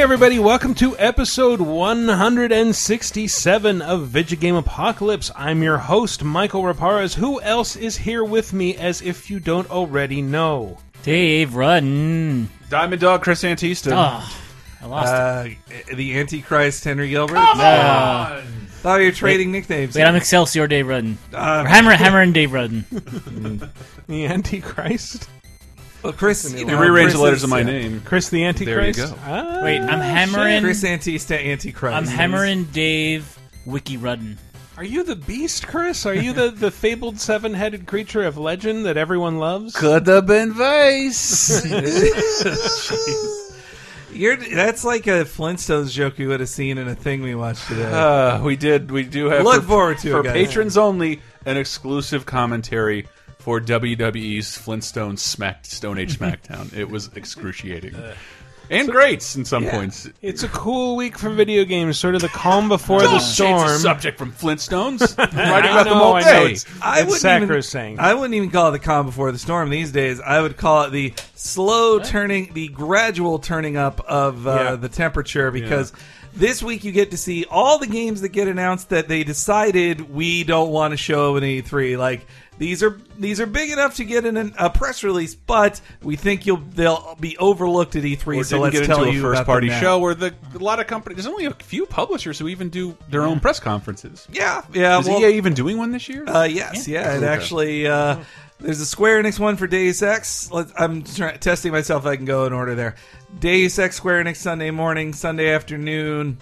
Hey everybody, welcome to episode 167 of Video Game Apocalypse. I'm your host, Mikel Reparaz. Who else is here with me as if you don't already know? Dave Rudden. Diamond Dog Chris Antista. Oh, I lost it. Uh, the Antichrist Henry Gilbert. Come Uh, Thought you were trading nicknames. wait, I'm Excelsior Dave Rudden. Uh, Hammer, Hammer and Dave Rudden. The Antichrist? Well, Chris, you You know, rearrange Chris the letters is, of my uh, name. Chris the Antichrist? There you go. Ah, Wait, I'm hammering. Chris Antista Antichrist. I'm hammering Dave Wiki Rudden. Are you the beast, Chris? Are you the, the fabled seven headed creature of legend that everyone loves? Could have been Vice. You're, that's like a Flintstones joke you would have seen in a thing we watched today. uh, we did. We do have Look for, forward to it, for guys. patrons only an exclusive commentary for WWE's Flintstones Smack Stone Age SmackDown. it was excruciating and great in some Yeah. points. It's a cool week for video games, sort of the calm before the Don't change storm. the subject from Flintstones. Writing I about them know, all I know, day. it's- I It's wouldn't even- sacrosanct. I wouldn't even call it the calm before the storm these days. I would call it the slow turning, the gradual turning up of uh, Yeah. the temperature because this week you get to see all the games that get announced that they decided we don't want to show in E3. Like these are these are big enough to get in an, a press release, but we think you'll they'll be overlooked at E3. or so let's get tell into a you first about party them now. show where the a lot of companies. There's only a few publishers who even do their own press conferences. Yeah, yeah. Is well, EA even doing one this year? Uh, yes, yeah, it Okay. actually. Uh, there's a Square Enix one for Deus Ex. Let, I'm try, testing myself. If I can go in order there. Deus Ex Square Enix Sunday morning, Sunday afternoon,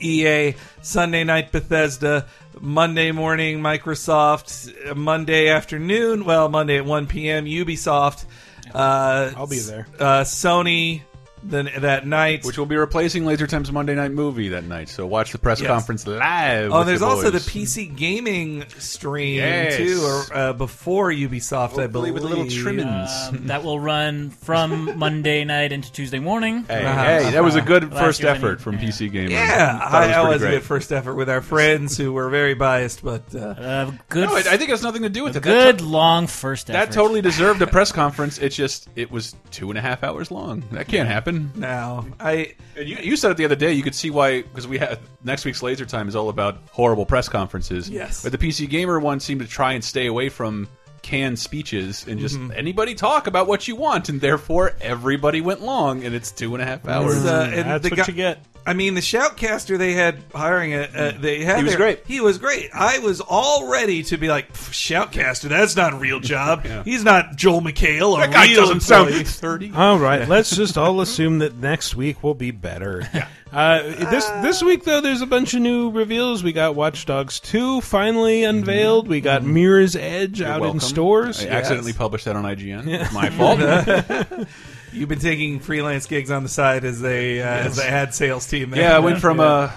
EA Sunday night Bethesda, Monday morning Microsoft, Monday afternoon. Well, Monday at 1 p.m. Ubisoft. Uh, I'll be there. Uh, Sony. Then that night. which will be replacing Laser Time's Monday Night Movie that night. So watch the press Yes. conference live. Oh, with there's the also the. PC gaming stream Yes. too, or uh, before Ubisoft, I believe. with little trimmings. Um, that will run from Monday night into Tuesday morning. Hey, Uh-huh. hey, that was a good Last first effort any- from yeah. PC Gamer. Yeah, Thought I, it I was was a good first effort with our friends who were very biased, but uh, Uh, good, No, I, I think it has nothing to do with it. good That, long first effort. that totally deserved a press conference. It's just it was two and a half hours long. That can't happen. Now I And you, you said it the other day. You could see why because we had next week's Laser Time is all about horrible press conferences. Yes. but the PC Gamer one seemed to try and stay away from canned speeches and just Mm-hmm. anybody talk about what you want, and therefore everybody went long, and it's two and a half hours. Uh, and That's the what guy- you get. I mean, the shoutcaster they had hiring a, uh, they had He was their- great. He was great. I was all ready to be like shoutcaster. That's not a real job. Yeah. He's not Joel McHale. A that guy real doesn't sound thirty. All right, let's just all assume that next week will be better. Uh, this this week though, there's a bunch of new reveals. We got Watch Dogs 2 finally unveiled. We got Mirror's Edge out in stores. I accidentally published that on IGN. It's my fault. You've been taking freelance gigs on the side as a uh, as the ad sales team. There. yeah, I went from a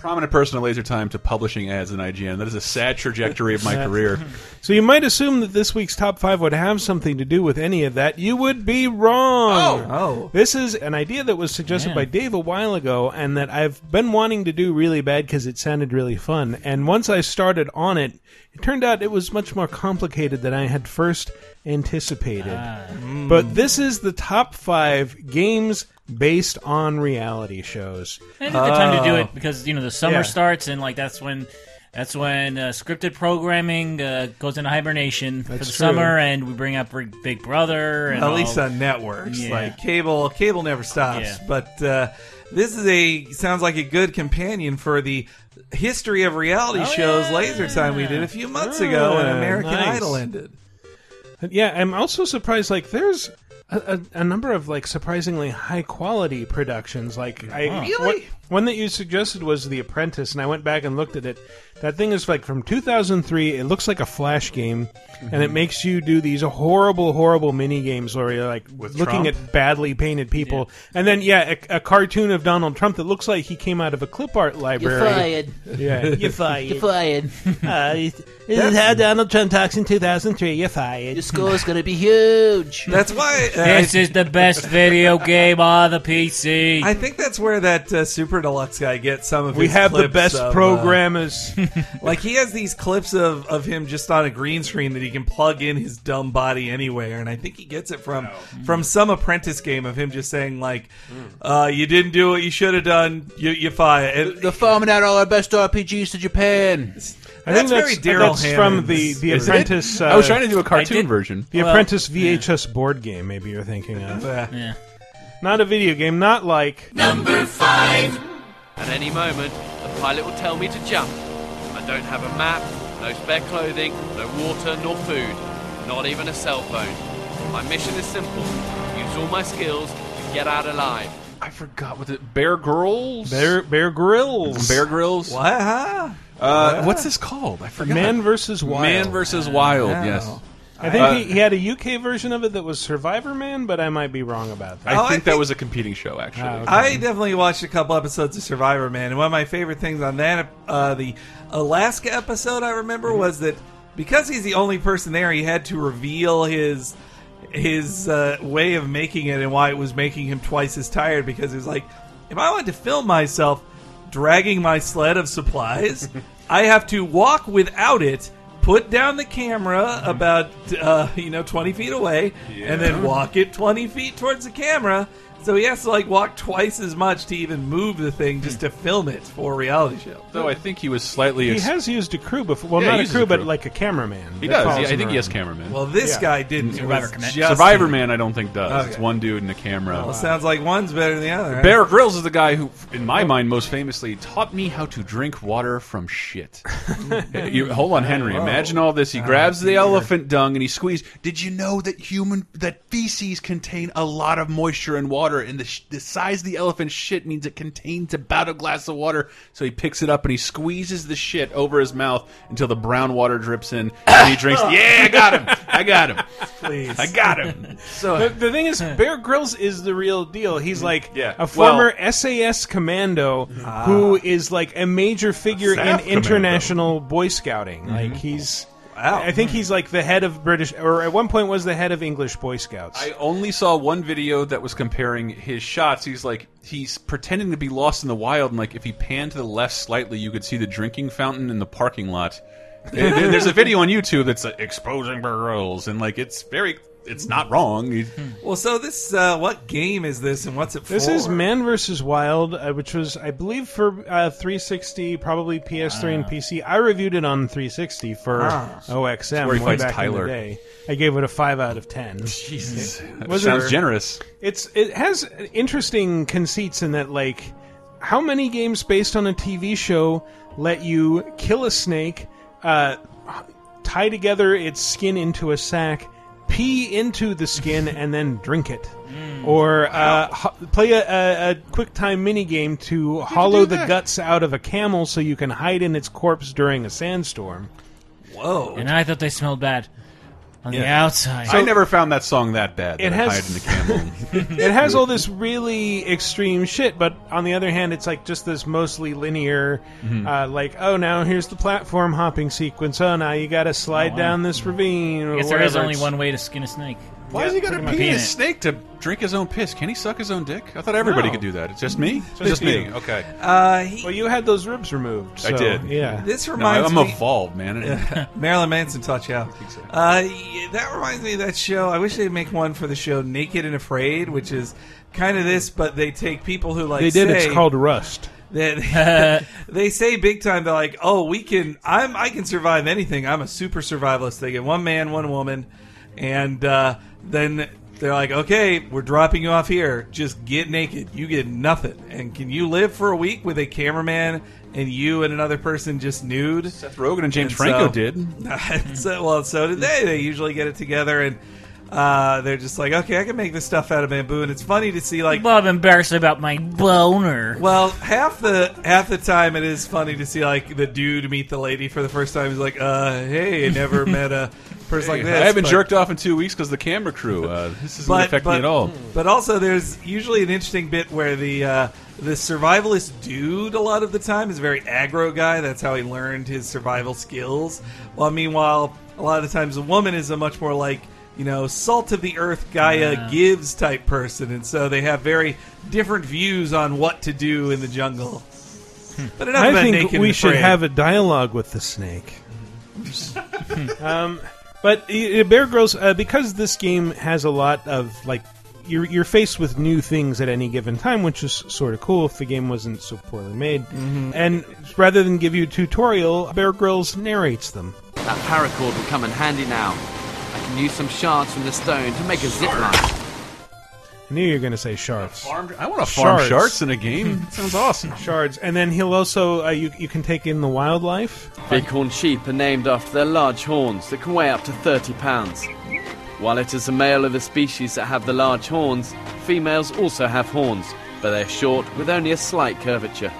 prominent person at Laser Time to publishing ads in IGN. That is a sad trajectory of my career. So you might assume that this week's top five would have something to do with any of that. You would be wrong. Oh. oh. This is an idea that was suggested Yeah. by Dave a while ago, and that I've been wanting to do really bad because it sounded really fun. And once I started on it, it turned out it was much more complicated than I had first anticipated. Ah. But this is the top five games based on reality shows. And it's a good time to do it because you know the summer Yeah. starts and like that's when that's when uh, scripted programming uh, goes into hibernation for the That's summer, and we bring up Big Big Brother. And at least on networks Yeah. like cable cable never stops Yeah. but uh, this is a sounds like a good companion for the history of reality Oh, shows yeah. laser time we did a few months ago when american nice. idol ended Yeah, I'm also surprised. Like, there's a, a, number of like surprisingly high quality productions. Like, I Really? what- one that you suggested was The Apprentice, and I went back and looked at it. That thing is like from 2003. It looks like a flash game, and it makes you do these horrible, horrible mini games where you're like looking Trump? at badly painted people, and then yeah, a, a cartoon of Donald Trump that looks like he came out of a clip art library. You're fired. Yeah, you're fired. You're fired. Uh, this is how Donald Trump talks in 2003. You're fired. Your is gonna be huge. that's why uh, This is the best video game on the PC. I think that's where that uh, Super Super Deluxe guy gets some of We his have the best of, uh, programmers. like he has these clips of, of him just on a green screen that he can plug in his dumb body anywhere, and I think he gets it from from some Apprentice game of him just saying like, uh, "You didn't do what you should have done. You you fire." And They're farming out all our best RPGs to Japan. I think That's very that's, Daryl that's from the the Is? Apprentice. Uh, I was trying to do a cartoon version. the Well, Apprentice VHS board game. Maybe you're thinking of Yeah. not a video game, not like number five. At any moment, the pilot will tell me to jump. I don't have a map, no spare clothing, no water nor food, not even a cell phone. My mission is simple use all my skills to get out alive. I forgot what it. Bear Grylls. Bear Bear Grylls. Bear Grylls. what? Huh? Uh, what's this called? I forgot. Man versus Wild. Man versus Wild. Wow. Yes. I think Uh, he, he had a UK version of it that was Survivor Man, but I might be wrong about that. I Oh, I think that was a competing show, actually. Ah, okay. I definitely watched a couple episodes of Survivor Man, and one of my favorite things on that, uh, the Alaska episode, I remember was that because he's the only person there, he had to reveal his his uh, way of making it and why it was making him twice as tired. Because he was like, if I want to film myself dragging my sled of supplies, I have to walk without it. Put down the camera about uh, you know twenty feet away, and then walk it twenty feet towards the camera. So he has to like walk twice as much to even move the thing just to film it for a reality show. Though I think he was slightly. he ex- has used a crew before. Well, Yeah, he not a uses crew, a but crew. like a cameraman. he that does. follows Yeah, I him think he has around. cameraman. Well, this Yeah. guy didn't. It Survivor was Connect. just Survivor him. Man, I don't think does. It's Okay. one dude and a camera. Well, sounds like one's better than the other. right? Bear Grylls is the guy who, in my mind, most famously taught me how to drink water from shit. you, hold on, Henry. Imagine all this. He uh, grabs the elephant dung and he squeezes. Did you know that human that feces contain a lot of moisture and water, and the, sh the size of the elephant's shit means it contains about a glass of water. So he picks it up and he squeezes the shit over his mouth until the brown water drips in, and he drinks. yeah, I got him. I got him. Please. I got him. So The, the thing is, Bear Grylls is the real deal. He's like Yeah. a former Well- SAS commando who ah. is like a major figure in SAS commando. international Boy Scouting. Like mm-hmm. he's, Wow. I think he's like the head of British, or at one point was the head of English Boy Scouts. I only saw one video that was comparing his shots. He's like he's pretending to be lost in the wild, and like if he panned to the left slightly, you could see the drinking fountain in the parking lot. There- there- There's a video on YouTube that's uh, exposing girls, and like it's very, it's not wrong. Well, so this, uh, what game is this, and what's it for? This is Man vs. Wild, uh, which was, I believe, for uh, 360, probably PS3 and PC. I reviewed it on 360 for Ah. OXM where he way fights back Tyler. in the day. I gave it a five out of ten. Jesus, Was sounds it- generous. It's it has interesting conceits in that, like, how many games based on a TV show let you kill a snake, uh, tie together its skin into a sack, pee into the skin, and then drink it? Or uh, ho- play a, a, a quick time mini game to hollow the that? guts out of a camel so you can hide in its corpse during a sandstorm. Whoa. And I thought they smelled bad on the outside. I never found that song that bad. It that has- in the it has all this really extreme shit, but on the other hand, it's like just this mostly linear, uh, like oh now here's the platform hopping sequence. Oh now you got to slide wow. down this ravine. Or I guess there is only It's- one way to skin a snake. Why is he got to pretty pee in a snake to drink his own piss? Can he suck his own dick? I thought everybody No. could do that. It's just me. It's Just, me. Okay. Uh, he, Well, you had those ribs removed. I did. Yeah. this No, reminds I'm me. evolved, man. Marilyn Manson taught you how. Uh, that reminds me of that show. I wish they'd make one for the show Naked and Afraid, which is kind of this, but they take people who like They did. say It's called Rust. that they say big time. They're like, oh, we can. I'm. I can survive anything. I'm a super survivalist. They get one man, one woman, and uh, then they're like, okay, we're dropping you off here. Just get naked. You get nothing. And can you live for a week with a cameraman and you and another person just nude? Seth Rogen and James And Franco so- did. so, well, so did they. They usually get it together, and uh, they're just like, okay, I can make this stuff out of bamboo, and it's funny to see like. Well, I'm embarrassed about my boner. Well, half the half the time it is funny to see like the dude meet the lady for the first time. He's like, uh, "Hey, I never met a person like this." I haven't but- jerked off in two weeks because the camera crew. Uh, this isn't but, affect but, me at all. But also, there's usually an interesting bit where the uh, the survivalist dude a lot of the time is a very aggro guy. That's how he learned his survival skills. While meanwhile, a lot of the times the woman is a much more like you know, salt of the earth Gaia Yeah. gives type person, and so they have very different views on what to do in the jungle. But enough I about think naked we and should have a dialogue with the snake. um, but uh, Bear Grylls, uh, because this game has a lot of like. You're, you're faced with new things at any given time, which is sort of cool if the game wasn't so poorly made. Mm-hmm. And rather than give you a tutorial, Bear Grylls narrates them. That paracord will come in handy now. I can use some shards from the stone to make a zip line. I knew you were going to say shards. Farm, I want to farm Shards. sharks in a game. Sounds awesome. Shards, and then he'll also uh, you you can take in the wildlife. Bighorn sheep are named after their large horns that can weigh up to 30 pounds. While it is the male of the species that have the large horns, females also have horns, but they're short with only a slight curvature.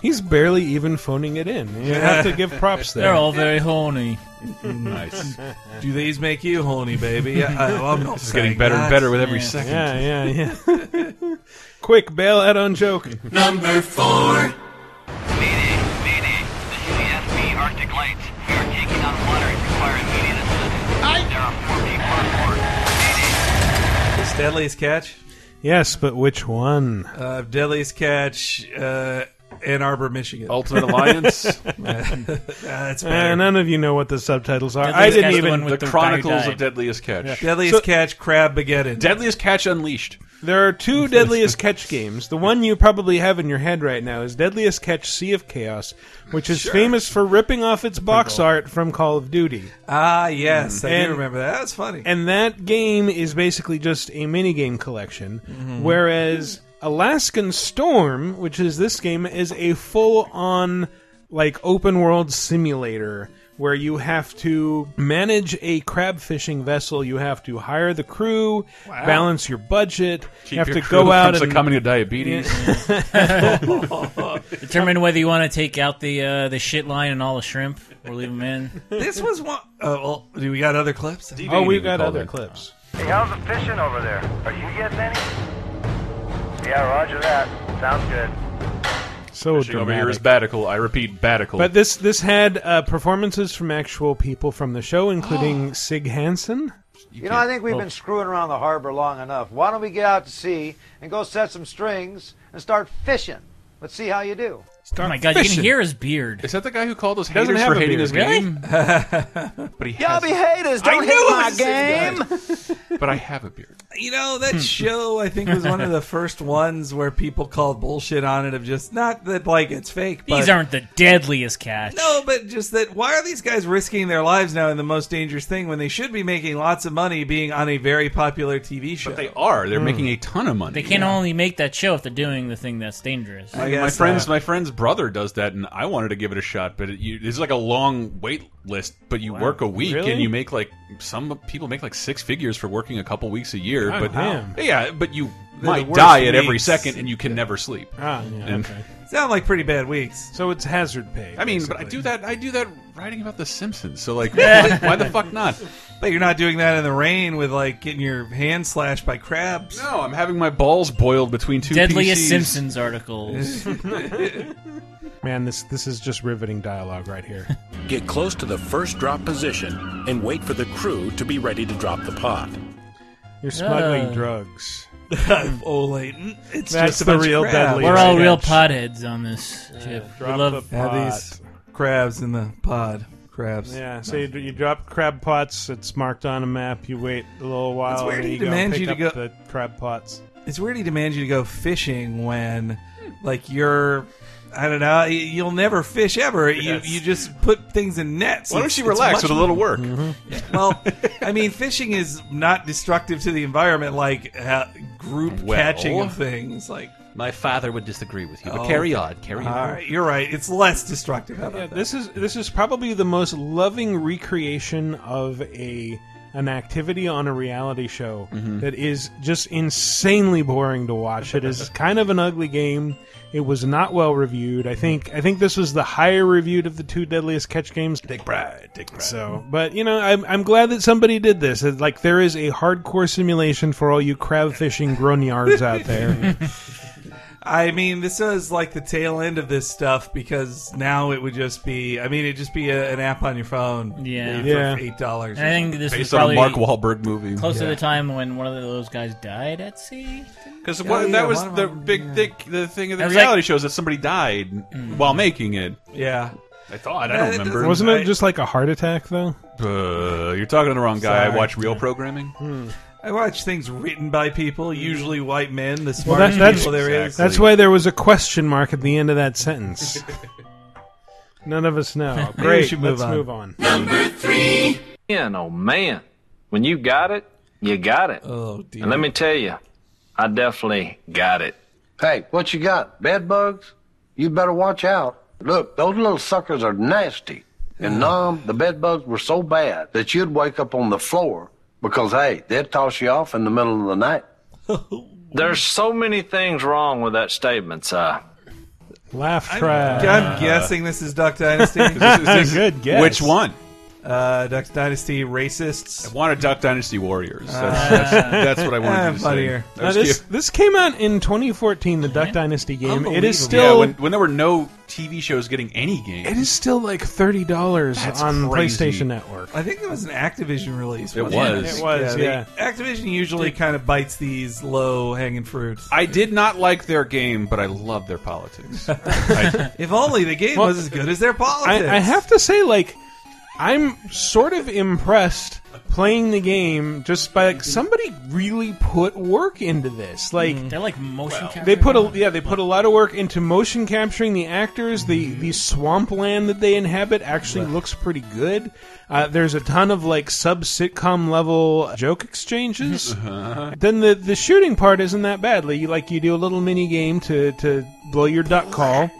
He's barely even phoning it in. You have to give props there. They're all very horny. nice. Do these make you horny, baby? Yeah, I, well, I'm not It's getting saying better and better with every Yeah. second. Yeah, yeah, yeah. Quick, bail out on joke. Number four. Mayday, mayday. This is the SB Arctic Lights. We are taking on water and require immediate assistance. There are four people on board. Mayday. It's Deadliest Catch. Yes, but which one? Uh, Deadliest Catch, uh, Ann Arbor, Michigan. Ultimate Alliance, That's Uh, none of you know what the subtitles are. Deadliest I didn't Catch, the even. one with the the Chronicles guy of. Deadliest Catch. Deadliest So- Catch, Crab Bageddon. Deadliest Catch Unleashed. There are two Deadliest Catch games. The one you probably have in your head right now is Deadliest Catch Sea of Chaos, which is famous for ripping off its box art from Call of Duty. ah, yes, I And- do remember that. That's funny. And that game is basically just a minigame collection, whereas Alaskan Storm, which is this game, is a full on like open world simulator where you have to manage a crab fishing vessel, you have to hire the crew, balance your budget, Keep you have your to crew go out from and succumbing to diabetes. Determine whether you want to take out the uh, the shit line and all the shrimp or leave them in. this was one oh well, do we got other clips? Oh, we've got other that. clips. Hey, how's the fishing over there? Are you getting any? Yeah, roger that. Sounds good. So Fishing over here is dramatic. Batical. I repeat, Batical. But this this had uh, performances from actual people from the show, including Sig Hansen. You know, I think we've been screwing around the harbor long enough. Why don't we get out to sea and go set some strings and start fishing? Let's see how you do. Oh my god, you can hear his beard. is that the guy who called us doesn't haters for a hating his Really? game? but he Y'all be haters. Don't hit knew my game. But I have a beard. You know, that show I think was one of the first ones where people called bullshit on it of just not that like it's fake, but These aren't the deadliest cats. No, but just that why are these guys risking their lives now in the most dangerous thing when they should be making lots of money being on a very popular TV show? But they are. They're making a ton of money. They can only make that show if they're doing the thing that's dangerous. I my friend's uh, my friend's brother does that, and I wanted to give it a shot. But it, you, it's like a long wait list. But you work a week, Really? and you make like some people make like six figures for working a couple weeks a year. God but yeah, but you might die at every second, and you can never sleep. Ah, yeah, And- okay. sound like pretty bad weeks. So it's hazard pay. I mean, but I do that. I do that writing about The Simpsons. So like, why, why the fuck not? But you're not doing that in the rain with like getting your hand slashed by crabs. No, I'm having my balls boiled between two Deadliest PCs. Simpsons articles. Man, this this is just riveting dialogue right here. Get close to the first drop position and wait for the crew to be ready to drop the pod. You're smuggling Uh. drugs. oh, Leighton, mm, it's That's just the real crabs. deadly We're all real potheads on this ship. we Drop love the Have pot. these crabs in the pod. Crabs. Yeah, so you, you drop crab pots. It's marked on a map. You wait a little while. It's weird and he you go demands pick you to up go- the crab pots. It's weird he demands you to go fishing when, like, you're. I don't know. You'll never fish ever. You Yes. you just put things in nets. Why don't It's- you relax with a little work? Well, I mean, fishing is not destructive to the environment like uh, group Well. catching of things. Like, My father would disagree with you, but carry on, carry all right, you're right. It's less destructive. How about Yeah, that? this is this is probably the most loving recreation of a an activity on a reality show Mm-hmm. that is just insanely boring to watch. It is kind of an ugly game. It was not well reviewed. I think I think this was the higher reviewed of the two deadliest catch games. Take pride, take pride. So, but you know, I'm I'm glad that somebody did this. It's like there is a hardcore simulation for all you crab fishing grognards out there. I mean, this is like the tail end of this stuff because now it would just be. I mean, it'd just be a, an app on your phone. Yeah. for Yeah. eight dollars. I think this was Based on a probably Mark Wahlberg movie. close to the time when one of those guys died at sea. Because Yeah, yeah, that was one of the them, big yeah. thick, the thing of the It was reality like- shows that somebody died while making it. yeah. I thought. I don't it remember. doesn't- Wasn't it just like a heart attack though? Uh, you're talking to the wrong guy. I Sorry. watch real programming. I watch things written by people, mm-hmm. usually white men, the Well, smartest that- that's people there is. Exactly. that's why there was a question mark at the end of that sentence. None of us know. We Great. should move Let's on. move on. Man, oh man. When you got it, you got it. Oh dear. And let me tell you, I definitely got it. Hey, what you got? Bed bugs? You better watch out. Look, those little suckers are nasty. And Nom, the bed bugs were so bad that you'd wake up on the floor because, hey, they'd toss you off in the middle of the night. There's so many things wrong with that statement, Si. Laugh track. I'm guessing this is Duck Dynasty. Good guess. Which one? Uh, Duck Dynasty racists. I wanted Duck Dynasty Warriors. That's, that's, that's what I wanted Ah, you to funnier. say. I Now, was this cute. this came out in 2014. The Duck Dynasty game. It is Unbelievable. yeah, still when, when there were no TV shows getting any games. it is still like thirty dollars That's on crazy. PlayStation Network. I think it was an Activision release. It wasn't was. It was, they- yeah. Activision usually kind of bites these low hanging fruits. I did not like their game, but I love their politics. I, If only the game Well, was as good as their politics. I, I have to say, like, I'm sort of impressed playing the game just by like somebody really put work into this. Like, mm-hmm. They're like motion capture. They put a yeah, they put a lot of work into motion capturing the actors. The mm-hmm. the swampland that they inhabit actually looks pretty good. Uh, there's a ton of like sub sitcom level joke exchanges. Mm-hmm. Uh-huh. Then the the shooting part isn't that bad. Like you like you do a little mini game to to blow your duck call.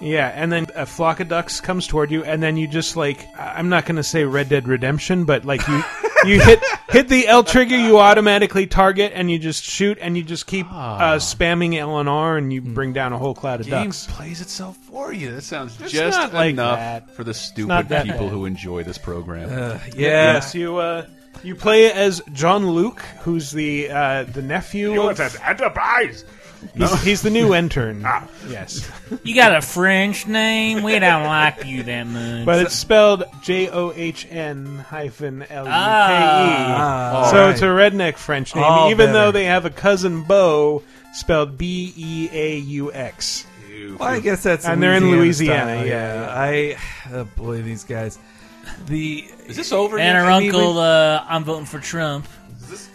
Yeah, and then a flock of ducks comes toward you, and then you just like I'm not going to say Red Dead Redemption, but like you you hit hit the L trigger, you automatically target, and you just shoot, and you just keep uh, spamming L and R, and you bring down a whole cloud of game ducks. plays itself for you. That sounds It's just not like enough that. for the not stupid that people bad. who enjoy this program. Uh, yeah. Yes, you uh, you play as John Luke, who's the uh, the nephew. of, Enterprise. He's, he's the new intern. Yes, You got a French name? We don't like you that much. but it's spelled J O H N hyphen L U K E. Ah, So all it's a redneck French name, All even better. though they have a cousin Bo spelled B E A U X. Well, I guess that's And they're in Louisiana, style, yeah. I oh boy, these guys. The Is this over? and yet? her I uncle, we- uh, I'm voting for Trump.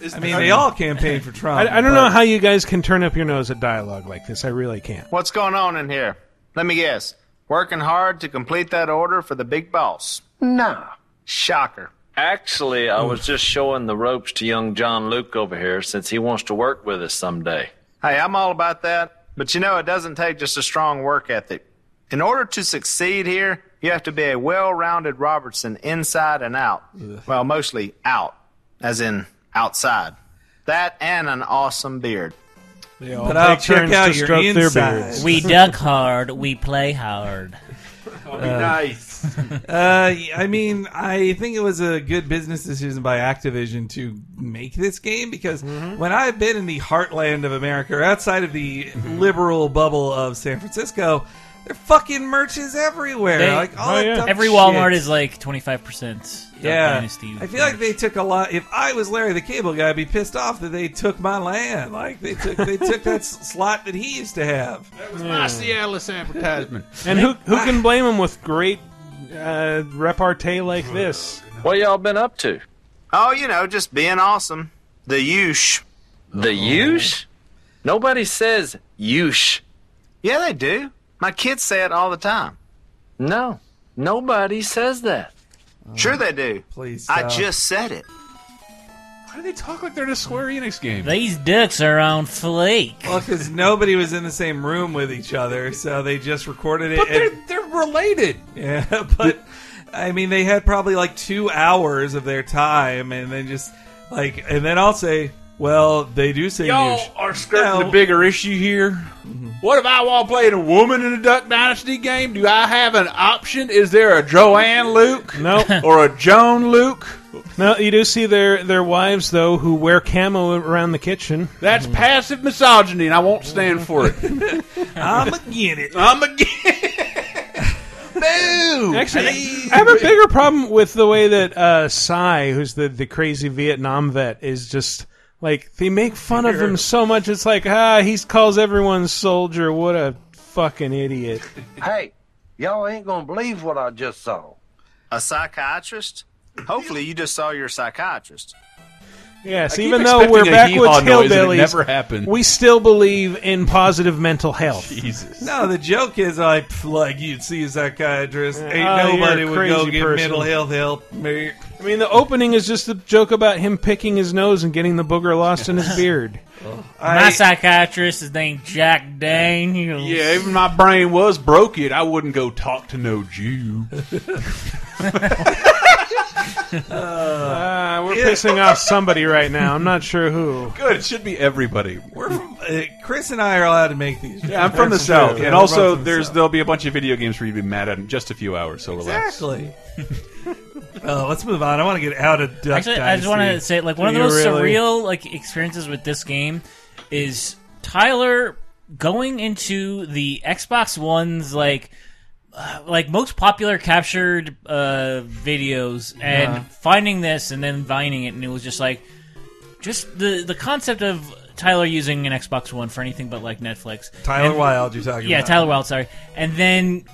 Is- I mean, they all campaign for Trump. I, I don't but- know how you guys can turn up your nose at dialogue like this. I really can't. What's going on in here? Let me guess. Working hard to complete that order for the big boss. Nah. Shocker. Actually, I was just showing the ropes to young John Luke over here since he wants to work with us someday. Hey, I'm all about that. But you know, it doesn't take just a strong work ethic. In order to succeed here, you have to be a well rounded Robertson inside and out. Well, mostly out, as in outside. That and an awesome beard. They all But I'll take check turns out to your stroke their beards. We duck hard, we play hard. nice. Uh, I mean, I think it was a good business decision by Activision to make this game because Mm-hmm. when I've been in the heartland of America, or outside of the Mm-hmm. liberal bubble of San Francisco, there are fucking merches everywhere. They- like all Oh, that yeah. dumb Every shit. Walmart is like 25%. Yeah, Dynasty I feel like they took a lot. If I was Larry the Cable Guy, I'd be pissed off that they took my land. Like they took they took that s- slot that he used to have. That was my Cialis advertisement. And who who can blame him with great uh, repartee like this? What y'all been up to? Oh, you know, just being awesome. The Yush. The use? Nobody says use. Yeah, they do. My kids say it all the time. No, nobody says that. Sure, they do. Please, I uh, just said it. Why do they talk like they're in a Square Enix game? These ducks are on fleek. Well, because nobody was in the same room with each other, so they just recorded it. but they're, they're related. yeah, but I mean, they had probably like two hours of their time, and then just like, and then I'll say, well, they do say Y'all noosh. are skirting No. the bigger issue here. What if I want to play a woman in a Duck Dynasty game? Do I have an option? Is there a Joanne Luke? No. or a Joan Luke? No, you do see their their wives though who wear camo around the kitchen. That's passive misogyny, and I won't stand for it. I'm again it. I'm again. Boo! Actually, I have a bigger problem with the way that uh, Si, who's the the crazy Vietnam vet, is just like they make fun of him so much. It's like ah, he calls everyone soldier. What a fucking idiot. Hey, y'all ain't gonna believe what I just saw. A psychiatrist? Hopefully, you just saw your psychiatrist. Yes, even though we're expecting a backwoods hee-haw noise and it hillbillies, never happened. we still believe in positive mental health. Jesus. No, the joke is I pff, like you'd see a psychiatrist. Ain't Oh, you're nobody a would go crazy get person. mental health help. Me. I mean, the opening is just a joke about him picking his nose and getting the booger lost in his beard. My psychiatrist is named Jack Daniels. Yeah, even my brain was broke it. I wouldn't go talk to no Jew. Uh, we're pissing off somebody right now. I'm not sure who. Good. It should be everybody. We're from, uh, Chris and I are allowed to make these. Yeah, I'm from the That's south, true. and Yeah, also we're both from the there's South. there'll be a bunch of video games for you to be mad at in just a few hours. So relax. exactly. uh, let's move on. I want to get out of Duck Actually, I just want to say, like, one of the Do you most really? surreal like experiences with this game is Tyler going into the Xbox One's like. Like most popular captured uh, videos and Uh-huh. finding this and then vining it and it was just like just the the concept of Tyler using an Xbox One for anything but like Netflix. Tyler And- Wilde, you're talking about yeah, about. Tyler Wilde, sorry. And then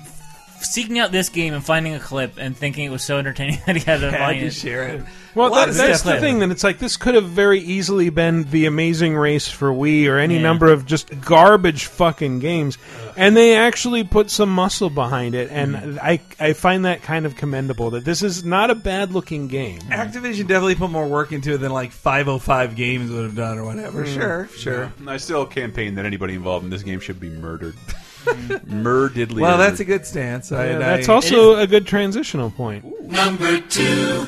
seeking out this game and finding a clip and thinking it was so entertaining that he had to Had find to it. share it. Well, that, that's stuff the thing. That it's like this could have very easily been the Amazing Race for Wii or any Yeah. number of just garbage fucking games, and they actually put some muscle behind it, and Mm-hmm. I I find that kind of commendable. That this is not a bad looking game. Activision definitely put more work into it than like 505 games would have done or whatever. Mm. Sure, sure. Yeah. I still campaign that anybody involved in this game should be murdered. Murderedly. Well, that's a good stance. I, Yeah, I- that's also a good transitional point. Number two.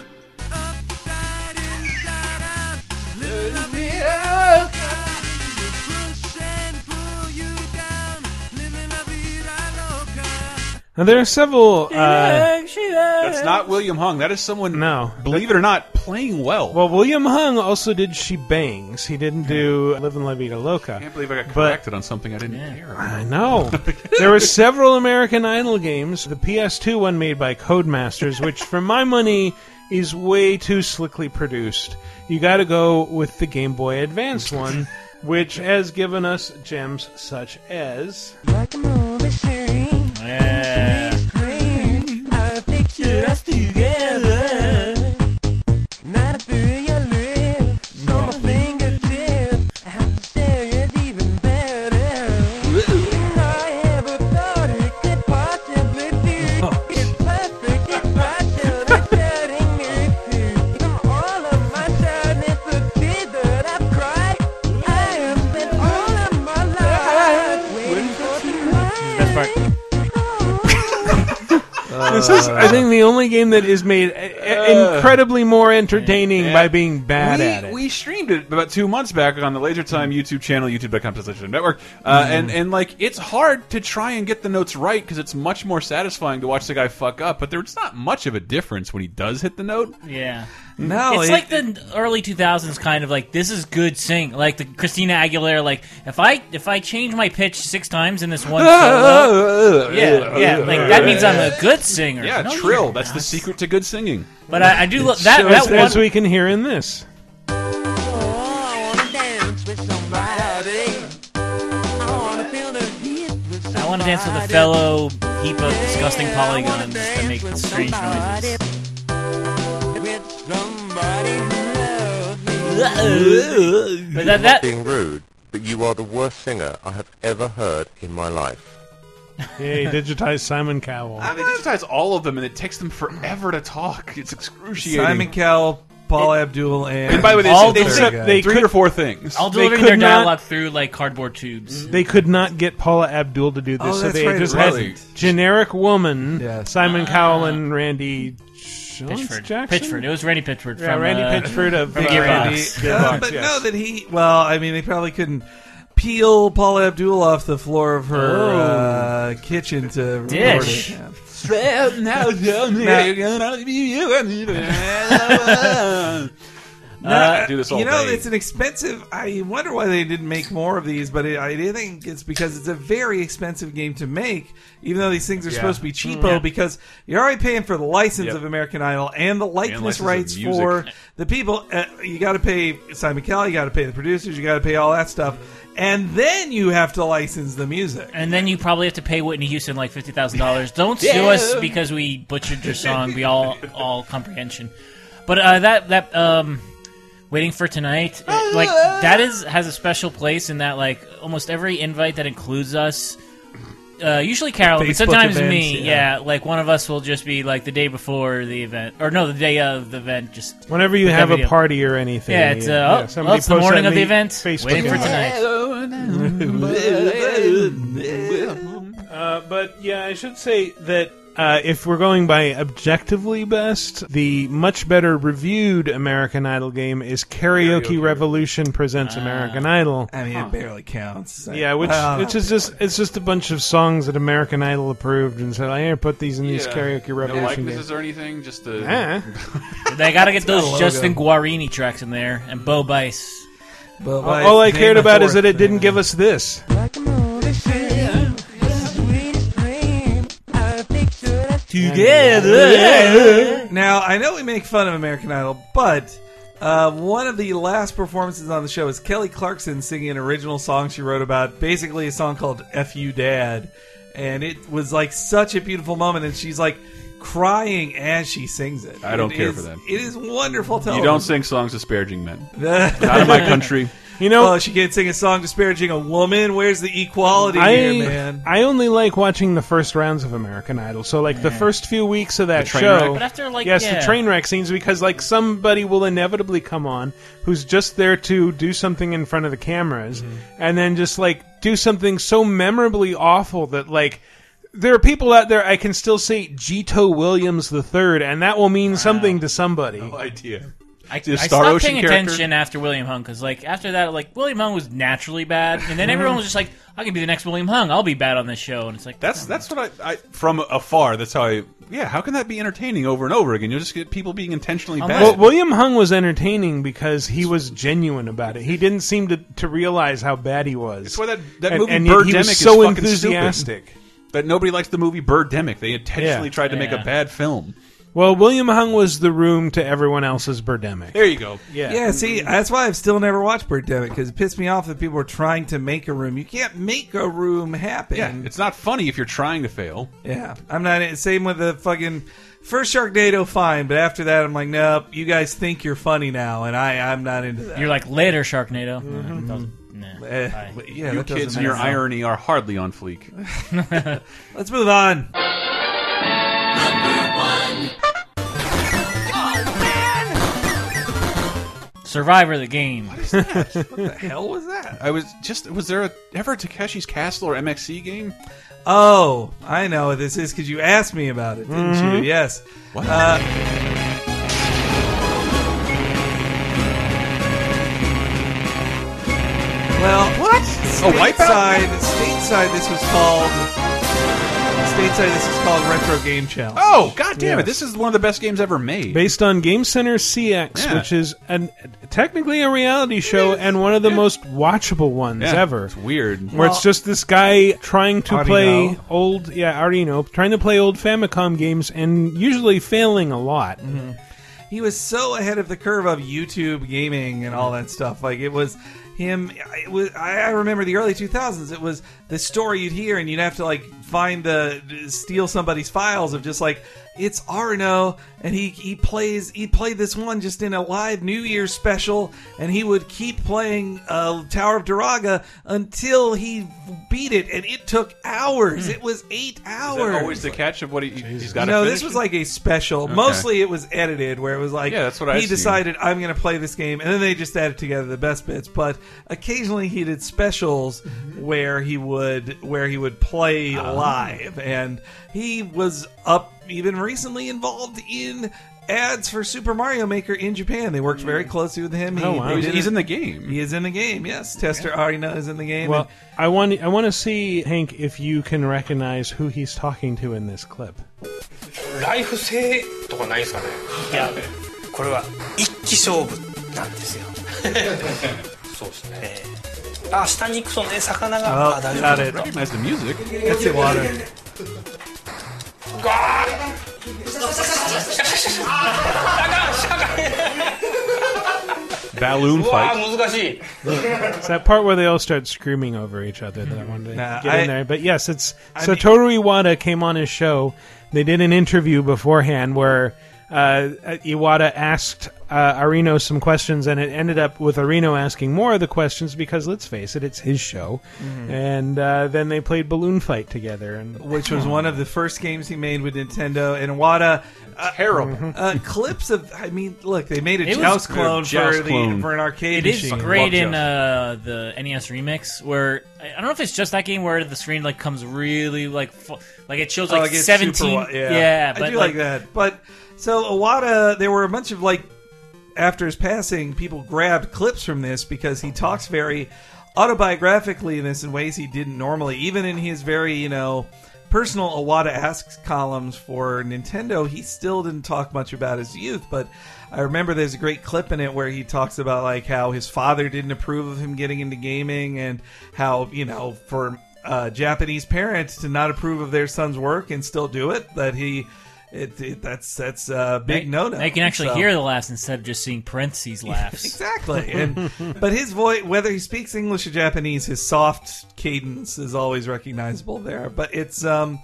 Now there are several. Uh, That's not William Hung. That is someone. No, believe it or not, playing well. Well, William Hung also did She Bangs. He didn't do Live and La Vida Loca. I can't believe I got But- corrected on something I didn't care. about. I know. there were several American Idol games. The PS2 one made by Codemasters, which for my money is way too slickly produced. You got to go with the Game Boy Advance one, which has given us gems such as Yeah. I picture this is, I think, the only game that is made uh, incredibly more entertaining Yeah. by being bad we, at it. We streamed it about two months back on the Laser Time YouTube channel, YouTube.com/network, Uh, Mm. and, and, like, it's hard to try and get the notes right because it's much more satisfying to watch the guy fuck up, but there's not much of a difference when he does hit the note. Yeah. No, it's it- like the early 2000s kind of like this is good sing like the Christina Aguilera like if I if I change my pitch six times in this one solo yeah yeah like that means I'm a good singer Yeah, No, trill. That's the secret to good singing. but I, I do love that So that as, one as we can hear in this. I want to dance with a fellow heap of disgusting polygons that make strange noises but that, that being rude, but you are the worst singer I have ever heard in my life. Yeah, digitize Simon Cowell. Uh, they digitize all of them, and it takes them forever to talk. It's excruciating. Simon Cowell, Paula Abdul, and And by the way, they All said, they the- said they three could- or four things. all They delivering could their not- dialogue through like cardboard tubes They could not get Paula Abdul to do this, Oh, so that's they right, just it had wasn't. generic woman, Yes. Simon Cowell and Randy Jones Pitchford Jackson. Pitchford it was Randy Pitchford Yeah, from Randy uh, Pitchford of from uh, Gearbox. Randy- Gearbox, but yes. no, that he. Well, I mean, they probably couldn't. peel Paula Abdul off the floor of her Oh. uh, kitchen to record Dish. it. Yeah. Uh, do this all you know, day. it's an expensive. I wonder why they didn't make more of these, but it, I do think it's because it's a very expensive game to make. Even though these things are Yeah. supposed to be cheapo, Yeah. because you're already paying for the license Yep. of American Idol and the likeness license of rights for the people. Uh, you got to pay Simon Cowell, you got to pay the producers, you got to pay all that stuff, and then you have to license the music. And then you probably have to pay Whitney Houston like fifty thousand dollars. Don't sue us because we butchered your song. We all all comprehension. But uh, that that um, waiting for tonight, it- like that is has a special place in that like almost every invite that includes us. Uh, usually Carol, but sometimes events, me. yeah. Yeah. like one of us will just be like the day before the event, or no, the day of the event. Just Whenever you have a party or anything, Yeah, it's uh, yeah, oh, yeah, somebody it's the morning of the the event. Facebook Waiting for tonight. Uh, but yeah, I should say that uh, if we're going by objectively best, the much better reviewed American Idol game is Karaoke, Revolution presents American Idol. I mean, it barely counts. Yeah, which Uh, which is just it's just a bunch of songs that American Idol approved and said, "I here put these in these Yeah. Karaoke No Revolution likenesses games." or anything, just the. Eh. They got to get It's got a those. Justin Guarini tracks in there and Bo Bice. Bo All, all I cared about is that it didn't give us this. Together. Now I know we make fun of American Idol, but uh, one of the last performances on the show is Kelly Clarkson singing an original song she wrote about, basically a song called "F You Dad," and it was like such a beautiful moment, and she's like crying as she sings it. I don't It care is- for that. It is wonderful. You don't sing songs disparaging men. Not in my country. You know, oh, she can't sing a song disparaging a woman. Where's the equality I here, man? I only like watching the first rounds of American Idol. So like the first few weeks of that show, wreck? But after, like, yes, yeah. the train wreck scenes because like somebody will inevitably come on who's just there to do something in front of the cameras, Mm-hmm. and then just like do something so memorably awful that like. There are people out there I can still say Gito Williams the third, and that will mean something to somebody. No idea. I, The I stopped Ocean paying character? attention after William Hung because, like, after that, like William Hung was naturally bad, and then everyone was just like, "I can be the next William Hung. I'll be bad on this show." And it's like, That's oh, that's what I, I from afar. That's how I. Yeah, how can that be entertaining over and over again? You'll just get people being intentionally oh, bad. Well, William Hung was entertaining because he was genuine about it. He didn't seem to, to realize how bad he was. That's why that, that And- movie and yet Birdemic he was is so fucking enthusiastic. Stupid. That nobody likes the movie Birdemic. They intentionally Yeah. tried to make a bad film. Well, William Hung was the room to everyone else's Birdemic. There you go. Yeah. Yeah, see, that's why I've still never watched Birdemic because it pissed me off that people were trying to make a room. You can't make a room happen. Yeah, it's not funny if you're trying to fail. Yeah, I'm not. Same with the fucking first Sharknado, fine, but after that, I'm like, nope. You guys think you're funny now, and I, I'm not into that. you're like later Sharknado. Mm-hmm. Doesn't- nah, bye. yeah, you kids and your sense. irony are hardly on fleek. Let's move on. Survivor the game. What is that? What the hell was that? I was just was there a, ever a Takeshi's Castle or MXC game? Oh, I know what this is because you asked me about it, didn't you? Mhm. Yes. What? Uh, well, what? Oh, Wipeout? Stateside, stateside, this was called. Stateside, this is called Retro Game Challenge. Oh, god damn it! This is one of the best games ever made. Based on Game Center CX, Yeah. which is an, technically a reality show and one of the most watchable ones Yeah, ever. It's weird. Where it's just this guy trying to play know. old, yeah, already know, trying to play old Famicom games and usually failing a lot. Mm-hmm. he was so ahead of the curve of YouTube gaming and all that stuff. Like it was him. It was. I remember the early 2000s. It was the story you'd hear, and you'd have to like find the steal somebody's files of just like it's Arino, and he he plays he played this one just in a live New Year's special, and he would keep playing uh, Tower of Druaga until he beat it, and it took hours. It was eight Is hours. that always the catch of what he, he's got? No, this was like a special. Okay. Mostly it was edited, where it was like Yeah, that's what I he seen. decided I'm going to play this game, and then they just added together the best bits. But occasionally he did specials where he would where he would play Ah. live, and he was up even recently involved in ads for Super Mario Maker in Japan. They worked very hmm. closely with him. Oh, he, oh, wow. he's in the game. he is in the game. Yes, Tester Arino is in the game. Well, I want I want to see Hank if you can recognize who he's talking to in this clip. ライフ性とかないですかねいやこれは一気勝負なんですよそうですね、えーあ下に行くとね魚が、あ got it. Recognize the music. That's the water. あかん Balloon うわ fight. 難しい It's that part where they all start screaming over each other that I wanted to Nah, get I- in there. But yes, it's I Satoru Iwata came on his show. They did an interview beforehand where uh, Iwata asked uh, Arino some questions, and it ended up with Arino asking more of the questions because let's face it, it's his show. Mhm. And uh, then they played Balloon Fight together, and which was one of the first games he made with Nintendo. And Wada uh, terrible uh, clips of. I mean, look, they made a It was- Joust clone Joust for the for an arcade It is machine. great in uh, the NES remix where I I don't know if it's just that game where the screen like comes really like fu- like it shows Oh, like it gets super seventeen. wi- yeah, I but do like, that. But so Iwata, there were a bunch of like after his passing, people grabbed clips from this because he talks very autobiographically in this in ways he didn't normally. Even in his very you know personal Iwata asks columns for Nintendo, he still didn't talk much about his youth, but. I remember there's a great clip in it where he talks about like how his father didn't approve of him getting into gaming and how you know for uh, Japanese parents to not approve of their son's work and still do it that he it, it that's that's a big Now- no no. They can actually hear the laughs instead of just seeing parentheses laughs. exactly. And but his voice, whether he speaks English or Japanese, his soft cadence is always recognizable there. But it's um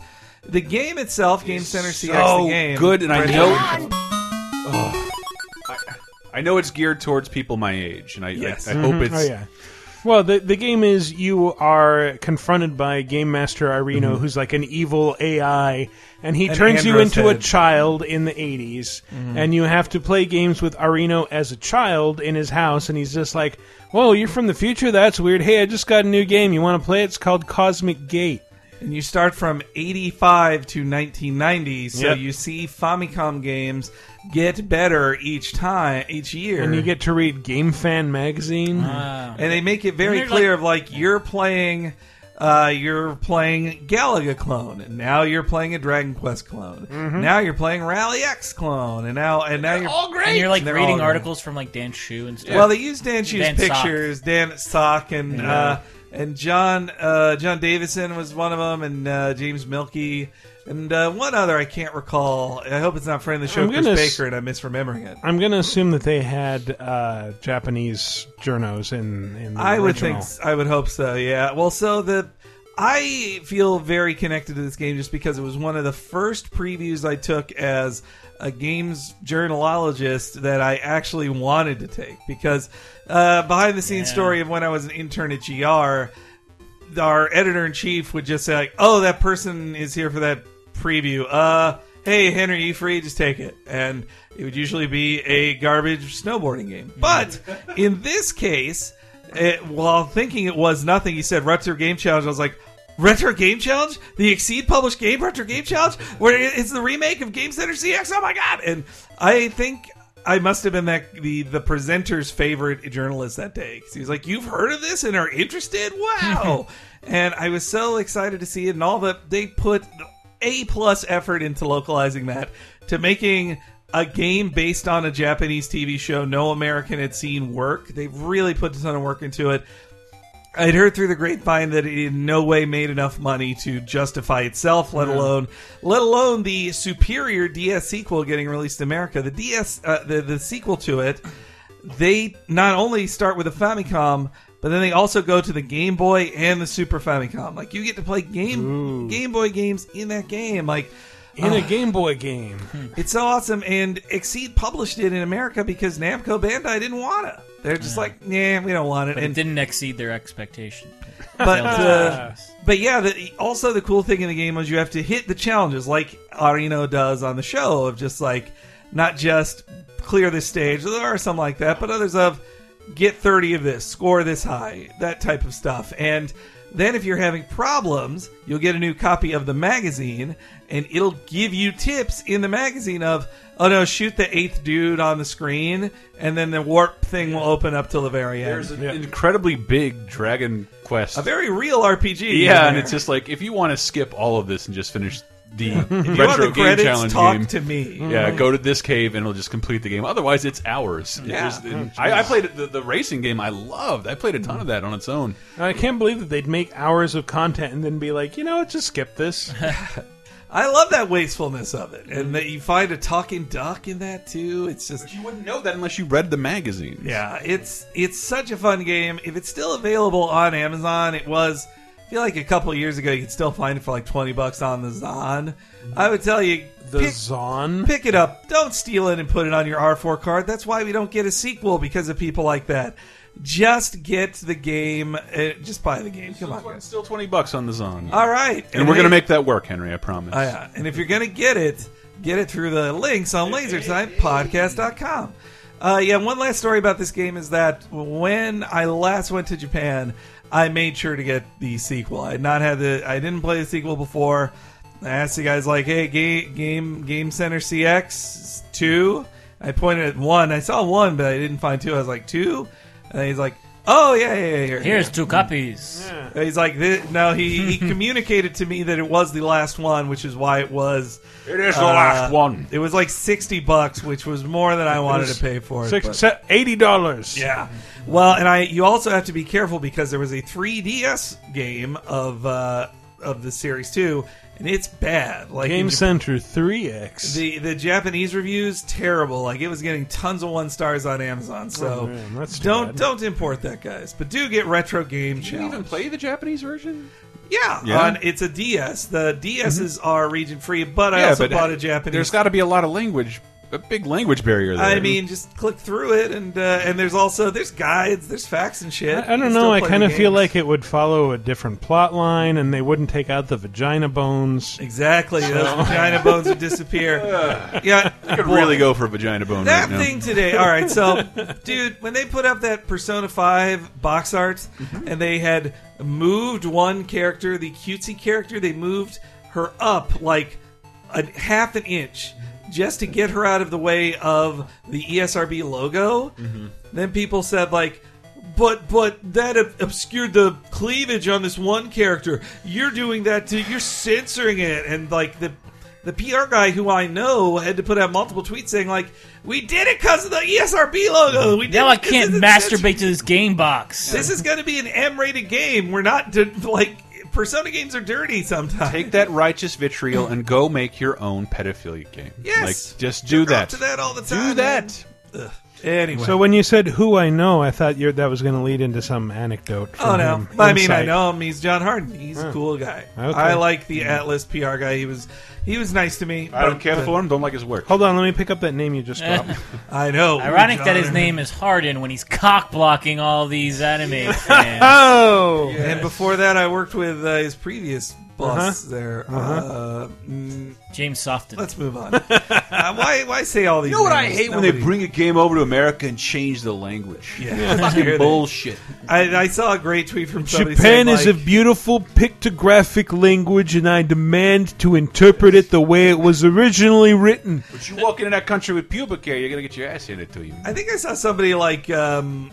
the game itself, Game Center CX, so the game good, and I know. Oh, I, I know it's geared towards people my age, and I, Yes. I, I hope Mhm. it's. Oh, yeah. Well, the the game is you are confronted by Game Master Arino, Mhm. who's like an evil AI, and he An turns you Andros into a child in the 80s, Mhm. and you have to play games with Arino as a child in his house, and he's just like, "Whoa, you're from the future? That's weird. Hey, I just got a new game. You want to play it? It's called Cosmic Gate." And you start from 85 to 1990, so Yep. you see Famicom games get better each time, each year. And you get to read Game Fan magazine, and they make it very And they're clear like- of like you're playing uh, you're playing Galaga clone and now you're playing a Dragon Quest clone Mhm. now you're playing Rally X clone and now and now you're all great. And you're like They're reading great. articles from like Dan Hsu and stuff. well they use Dan Shu's Dan Sock. pictures Dan Sock and Yeah. uh, and John uh, John Davison was one of them and uh, James Mielke and uh, one other I can't recall I hope it's not friend of the show I'm Chris gonna s- Baker and I'm misremembering it I'm going to assume that they had uh, Japanese journos in. in the I would original. think I would hope so. Yeah. Well, so the I feel very connected to this game just because it was one of the first previews I took as a games journalologist that I actually wanted to take because uh, behind the scenes story of when I was an intern at GR, our editor in chief would just say like, "Oh, that person is here for that preview." Uh, hey Henry, you free? Just take it, and it would usually be a garbage snowboarding game. But in this case, it, while thinking it was nothing, he said Retro Game Challenge. I was like. Retro Game Challenge, the XSEED published game, Retro Game Challenge, where it's the remake of Game Center CX. Oh my god! And I think I must have been that the the presenter's favorite journalist that day 'Cause he was like, "You've heard of this and are interested? Wow!" and I was so excited to see it, and all that they put a plus effort into localizing that to making a game based on a Japanese TV show no American had seen work. They've really put a ton of work into it. I'd heard through the grapevine that it in no way made enough money to justify itself, let Yeah. alone let alone the superior DS sequel getting released in America. The DS, uh, the the sequel to it, they not only start with a Famicom, but then they also go to the Game Boy and the Super Famicom. Like you get to play game Game Boy games in that game, like in a uh, Game Boy game. it's so awesome. And XSEED published it in America because Namco Bandai didn't want to. They're just like, nah, we don't want it. but and it didn't exceed their expectation. but Failed to uh, pass. but yeah, the, also the cool thing in the game was you have to hit the challenges like Arino does on the show of just like not just clear this stage. There are some like that, but others of get thirty of this, score this high, that type of stuff. And Then, if you're having problems, you'll get a new copy of the magazine, and it'll give you tips in the magazine of, oh no, shoot the eighth dude on the screen, and then the warp thing will open up till the very end. There's an incredibly big Dragon Quest. a very real RPG. yeah, and it's just like if you want to skip all of this and just finish the you want retro the game credits, challenge talk game, to me. Yeah, go to this cave and it'll just complete the game. Otherwise, it's hours. Yeah. There's- and mm. I, I played the, the racing game. I loved. I played a ton of that on its own. I can't believe that they'd make hours of content and then be like, you know what, just skip this. I love that wastefulness of it, and that you find a talking duck in that too. It's just you wouldn't know that unless you read the magazine. Yeah, it's it's such a fun game. If it's still available on Amazon, it was. Feel like a couple years ago you could still find it for like twenty bucks on the Zon. I would tell you The pick, Zon. pick it up. Don't steal it and put it on your R four card. That's why we don't get a sequel because of people like that. Just get the game. Uh, just buy the game. Come on. It's still twenty bucks on the Zon. All right, and, we're gonna make that work, Henry. I promise. Oh, yeah. And if you're going to get it, get it through the links on lasertimepodcast.com. Uh, yeah, one last story about this game is that when I last went to Japan, I made sure to get the sequel. I not had the, I didn't play the sequel before. I asked the guys like, "Hey, game, game, Game Center CX two." I pointed at one. I saw one, but I didn't find two. I was like two, and he's like, "Oh yeah, yeah, yeah." Here, Here's yeah. two copies. He's like, "Thi- no, he, he communicated to me that it was the last one, which is why it was. It is the last one. It was like sixty bucks, which was more than I wanted to pay for it. Six, but- se- eighty dollars. yeah. Well, and I you also have to be careful because there was a 3DS game of uh, of the series too, and it's bad. Like Game in Center 3X. the the Japanese reviews terrible. Like it was getting tons of one stars on Amazon. So Oh, man, that's don't bad. don't import that, guys. But do get retro game Did you even play the Japanese version? Yeah, Yeah? On, it's a DS. The DSs mm-hmm. are region free, but I yeah, also but bought a Japanese. There's got to be a lot of language, a big language barrier there. I mean, just click through it, and uh, and there's also there's guides, there's facts and shit. I, I don't know. I kind of feel like it would follow a different plot line, and they wouldn't take out the vagina bones. exactly those vagina bones would disappear. yeah, I could boy, really go for a vagina bone That right now. thing today. All right, so dude, when they put up that Persona Five box art, Mm-hmm. and they had moved one character, the cutesy character, they moved her up like a half an inch. Just to get her out of the way of the ESRB logo, Mm-hmm. then people said like, "But but that ob- obscured the cleavage on this one character. You're doing that to you're censoring it." And like the the PR guy who I know had to put out multiple tweets saying like, "We did it because of the ESRB logo. We did Now I can't masturbate to this game box. This is going to be an M-rated game. We're not d- like Persona games are dirty sometimes. Take that righteous vitriol and go make your own pedophilia game. Yes. like just do that. to that all the time. Do that. Man. Ugh. Anyway, So when you said "who I know," I thought you're, that was going to lead into some anecdote. From Oh no! him. I mean, I Insight. know him. He's John Harden. He's a cool guy. Okay. I like the Atlus PR guy. He was he was nice to me. I don't but- care for him. Don't like his work. Hold on, let me pick up that name you just dropped. I know. Ironic John that his Harden. name is Harden when he's cock blocking all these anime fans. oh, And before that, I worked with uh, his previous boss Uh-huh. there. Uh-huh. Uh, mm, James Softon. let's move on. uh, why why say all these? You know what I names? hate when they bring a game over to America and change the language. Yeah. fucking bullshit. I, I saw a great tweet from somebody Japan saying, is a like, beautiful pictographic language, and I demand to interpret it the way it was originally written. But you walk into that country with pubic hair, you're gonna get your ass handed to you. I think I saw somebody like um,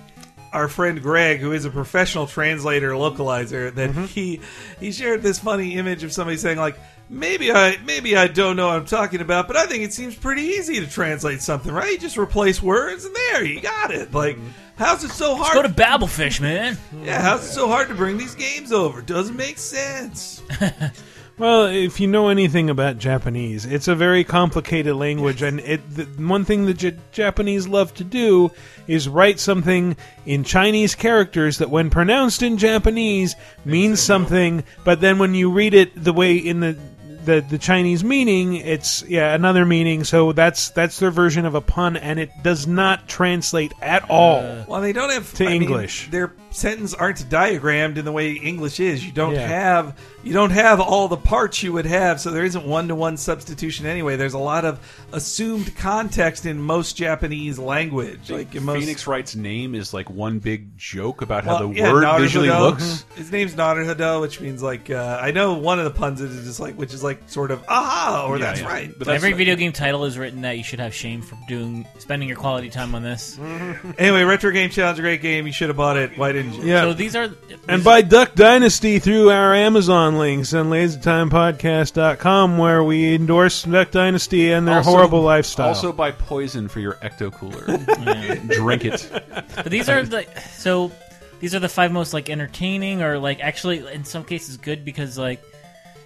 our friend Greg, who is a professional translator localizer, that Mm-hmm. he he shared this funny image of somebody saying like. Maybe I maybe I don't know what I'm talking about, but I think it seems pretty easy to translate something, right? You just replace words and there you got it. Like, how's it so Let's hard? go to Babelfish, man. yeah, how's it so hard to bring these games over? Doesn't make sense. Well, if you know anything about Japanese, it's a very complicated language, and it, the, one thing the J- Japanese love to do is write something in Chinese characters that, when pronounced in Japanese, means something, but then when you read it the way in the the, the Chinese meaning, it's yeah another meaning. So that's that's their version of a pun, and it does not translate at all. Well, they don't have To I mean, English. their sentences aren't diagrammed in the way English is. You don't Yeah. have you don't have all the parts you would have, so there isn't one to one substitution anyway. There's a lot of assumed context in most Japanese language. Like in most Phoenix Wright's name is like one big joke about how the yeah, word Naruto. visually looks. His name's Naruto, which means like uh, I know one of the puns is just like which is like sort of aha or Yeah, that's yeah. right. But that's Every like- video game title is written that you should have shame for doing spending your quality time on this. Anyway, Retro Game Challenge, a great game. You should have bought it. Why didn't you? Yeah. So these are And buy Duck Dynasty through our Amazon links on lasertimepodcast.com where we endorse Duck Dynasty and their Also- horrible lifestyle. Also buy poison for your ecto cooler. Drink it. But these are the so these are the five most like entertaining or like actually in some cases good because like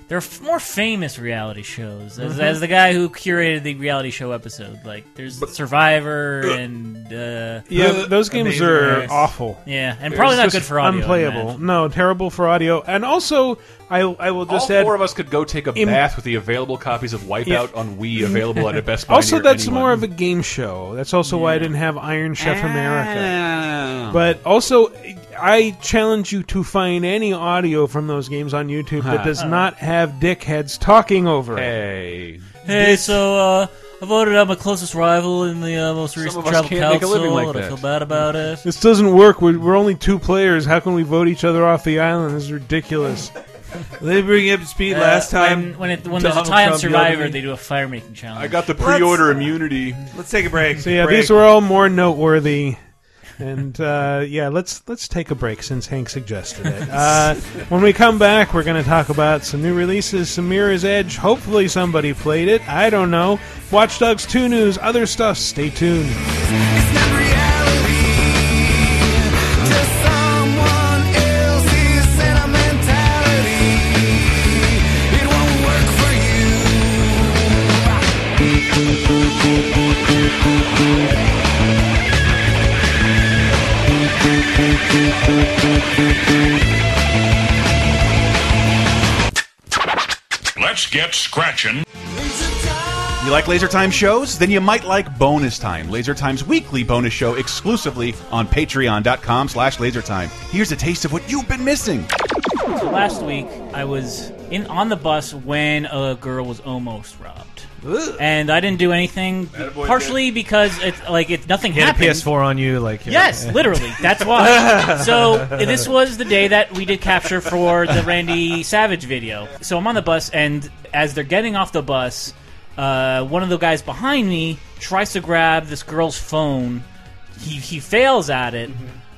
they're f- more famous reality shows. As, Mhm. as the guy who curated the reality show episode, like there's Survivor and uh, yeah, but those games Amazing are Race. awful. Yeah, and probably It's not good for audio. Unplayable. No, terrible for audio. And also, I I will just All add four of us could go take a Im- bath with the available copies of Wipeout Yeah. on Wii available at a Best Buy. Also, that's anyone. more of a game show. That's also why I didn't have Iron Chef Ah. America. But also, I challenge you to find any audio from those games on YouTube that does not have dickheads talking over it. Hey. Hey, so uh, I voted out my closest rival in the uh, most recent of us tribal can't make a council, living like and I feel bad about it. This doesn't work. We're, we're only two players. How can we vote each other off the island? This is ridiculous. They bring up speed Uh, last time. when, when, it, when there's a Donald tie on Survivor, they do a fire making challenge. I got the pre-order immunity. Let's take a break. So yeah, Break. these were all more noteworthy. And uh, yeah, let's let's take a break since Hank suggested it. Uh, when we come back, we're going to talk about some new releases, some Mirror's Edge. Hopefully, somebody played it. I don't know. Watch Dogs 2 news, other stuff. Stay tuned. Let's get scratching. You like Laser Time shows? Then you might like Bonus Time, Laser Time's weekly bonus show exclusively on patreon.com slash lasertime. Here's a taste of what you've been missing. So last week, I was in on the bus when a girl was almost robbed, and I didn't do anything. Attaboy, Partially because it's like it's nothing He had a happened. PS4 on you, like Yes, literally. That's why. so this was the day that we did capture for the Randy Savage video. So I'm on the bus, and as they're getting off the bus, uh, one of the guys behind me tries to grab this girl's phone. He he fails at it.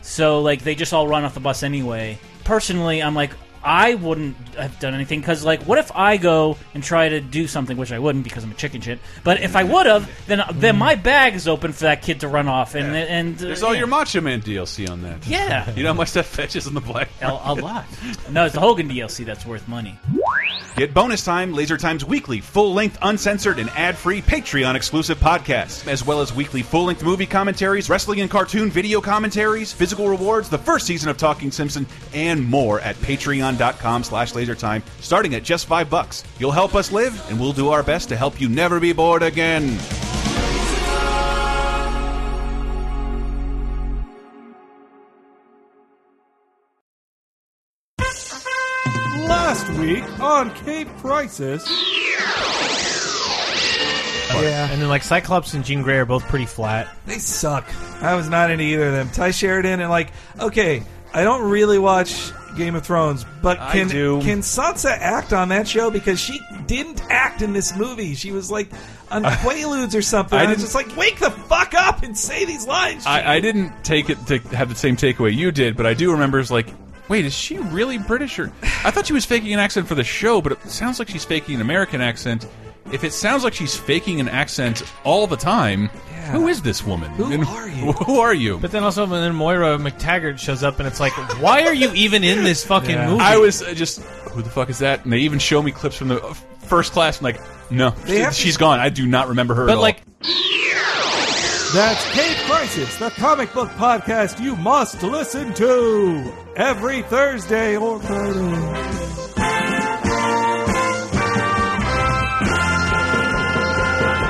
So like they just all run off the bus anyway. Personally, I'm like. I wouldn't have done anything because, like, what if I go and try to do something, which I wouldn't because I'm a chicken shit. But if I would have, then then my bag is open for that kid to run off, and and uh, There's all yeah. your Macho Man DLC on that. Yeah. You know how much that fetches on the black A, a lot. No, it's the Hogan DLC that's worth money. Get bonus time, Laser Time's weekly, full length, uncensored, and ad free Patreon exclusive podcasts, as well as weekly full length movie commentaries, wrestling and cartoon video commentaries, physical rewards, the first season of Talking Simpson, and more at patreon.com slash lasertime, starting at just five bucks. You'll help us live, and we'll do our best to help you never be bored again. Last week on Cape Crisis. Yeah. And then like Cyclops and Jean Grey are both pretty flat. They suck. I was not into either of them. Tye Sheridan and like, okay, I don't really watch Game of Thrones, but I can do. can Sansa act on that show because she didn't act in this movie? She was like on Quaaludes or something. I I was just like, wake the fuck up and say these lines. I, I didn't take it to have the same takeaway you did, but I do remember it's like, wait, is she really British? Or I thought she was faking an accent for the show, but it sounds like she's faking an American accent. If it sounds like she's faking an accent all the time, who is this woman? Who And are you? Who are you? But then also when then Moira MacTaggert shows up and it's like, why are you even in this fucking Yeah. movie? I was uh, just, who the fuck is that? And they even show me clips from the uh, first class. I'm like, no, They she, she's gone. I do not remember her. But at all. like- That's Cape Crisis, the comic book podcast you must listen to every Thursday or Friday.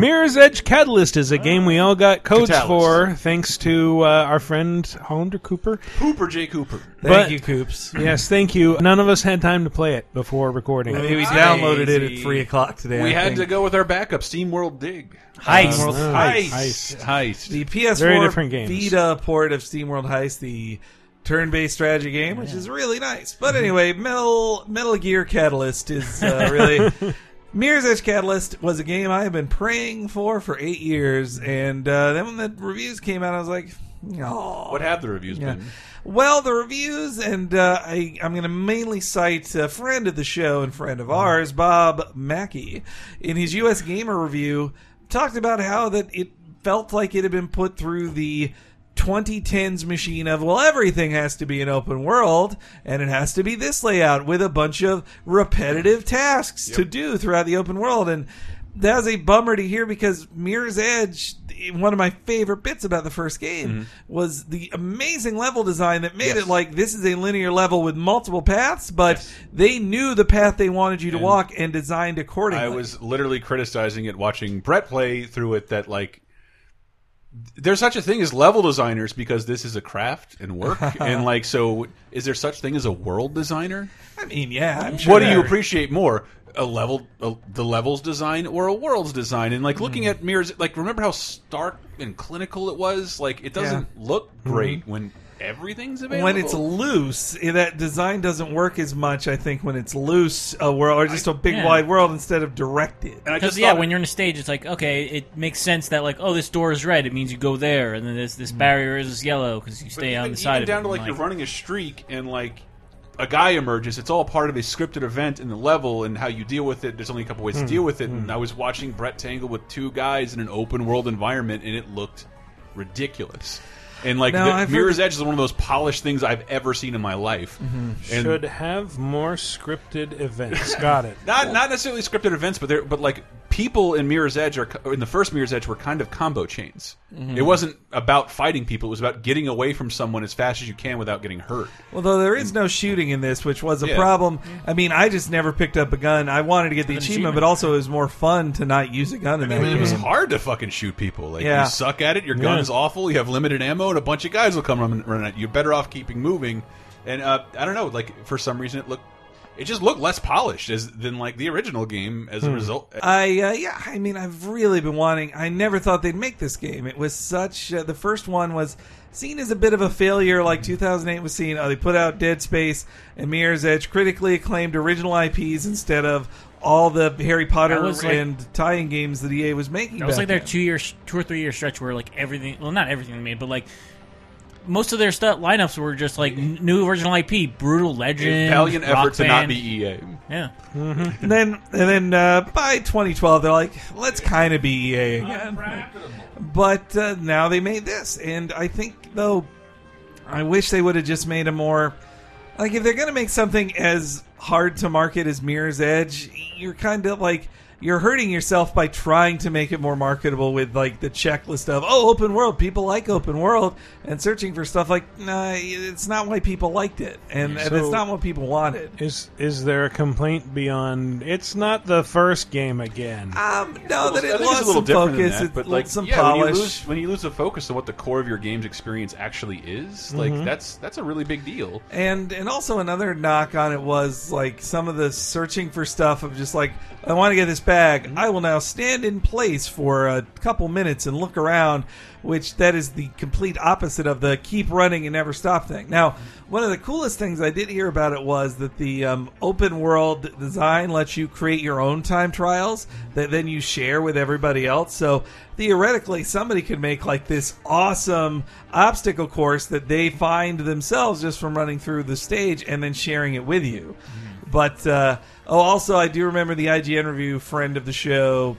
Mirror's Edge Catalyst is a game we all got codes Catalyst. for thanks to uh, our friend Hollander Cooper. Cooper J. Cooper. Thank But- you, Coops. Yes, thank you. None of us had time to play it before recording. I mean, we downloaded it at three o'clock today. We I had think. to go with our backup, Steam World Dig. Heist. Steam World Oh, Heist. Heist. Heist. the PS4 Very different games. Vita port of SteamWorld Heist, the turn-based strategy game, which is really nice. But anyway, Metal Metal Gear Catalyst is uh, really Mirror's Edge Catalyst was a game I have been praying for for eight years, and uh, then when the reviews came out, I was like, "Oh, What have the reviews Yeah. been? Well, the reviews, and uh, I, I'm going to mainly cite a friend of the show and friend of ours, Bob Mackey, in his U.S. Gamer review, talked about how that it felt like it had been put through the 2010s machine of well everything has to be an open world and it has to be this layout with a bunch of repetitive tasks to do throughout the open world and that was a bummer to hear because Mirror's Edge, one of my favorite bits about the first game, mm-hmm. was the amazing level design that made it like this is a linear level with multiple paths, but they knew the path they wanted you to And walk and designed accordingly. I was literally criticizing it, watching Brett play through it. That like, there's such a thing as level designers because this is a craft and work, and like, so is there such thing as a world designer? I mean, yeah. I'm sure what do you appreciate more? A level, a, the levels design, or a world's design? And like looking Hmm. at mirrors, like remember how stark and clinical it was? Like it doesn't Yeah. look great Mhm. when everything's available. When it's loose, eh, that design doesn't work as much. I think when it's loose, a world or just a big Yeah. wide world instead of directed. Because yeah, when you're in a stage, it's like okay, it makes sense that like oh, this door is red, it means you go there, and then this this barrier is yellow because you stay even, on the side even of down it. to like and, you're running a streak and like a guy emerges. It's all part of a scripted event in the level and how you deal with it. There's only a couple ways Hmm. to deal with it. And I was watching Brett tangle with two guys in an open world environment, and it looked ridiculous. And like Now, the, Mirror's heard- Edge is one of those polished things I've ever seen in my life. And Should have more scripted events. Got it. not not necessarily scripted events, but they're but like people in Mirror's Edge are in the first Mirror's Edge were kind of combo chains. Mhm. It wasn't about fighting people; it was about getting away from someone as fast as you can without getting hurt. Although there is no shooting in this, which was a Yeah. problem. I mean, I just never picked up a gun. I wanted to get the achievement, achievement. but also it was more fun to not use a gun in I that mean, it was hard to fucking shoot people. Like Yeah. you suck at it, your Yeah. is awful, you have limited ammo, and a bunch of guys will come running, running at you. You're better off keeping moving. And uh, I don't know, like for some reason it looked, it just looked less polished as than like the original game. As a Hmm. result, I uh, yeah, I mean, I've really been wanting. I never thought they'd make this game. It was such. Uh, the first one was seen as a bit of a failure, like 2008 was seen. Oh, they put out Dead Space and Mirror's Edge, critically acclaimed original IPs instead of all the Harry Potter That was like- and tie-in games that EA was making. That was back like their then. two year, two or three year stretch where like everything, well, not everything they made, but like most of their stuff lineups were just like n- new original IP, Brutal Legend, valiant Rock effort to not be EA. Yeah. and then and then uh, by 2012 they're like let's kind of be EA again but uh, now they made this and I think though I wish they would have just made a more like if they're gonna make something as hard to market as Mirror's Edge you're kind of like you're hurting yourself by trying to make it more marketable with like the checklist of oh open world people like open world and searching for stuff like nah it's not why people liked it and, and it's not what people wanted Is is there a complaint beyond? It's not the first game again. Um, no, that it think it's lost a little some different focus, it that, but lost like some yeah, when you polish. lose when you lose the focus on what the core of your game's experience actually is, like Mhm. that's that's a really big deal. And and also another knock on it was like some of the searching for stuff of just like I want to get this bag. Mm-hmm. I will now stand in place for a couple minutes and look around, which that is the complete opposite of the keep running and never stop thing. Now, mm-hmm. one of the coolest things I did hear about it was that the um, open world design lets you create your own time trials that then you share with everybody else. So theoretically, somebody could make like this awesome obstacle course that they find themselves just from running through the stage and then sharing it with you. Mm-hmm. But uh, oh, also I do remember the IGN review friend of the show,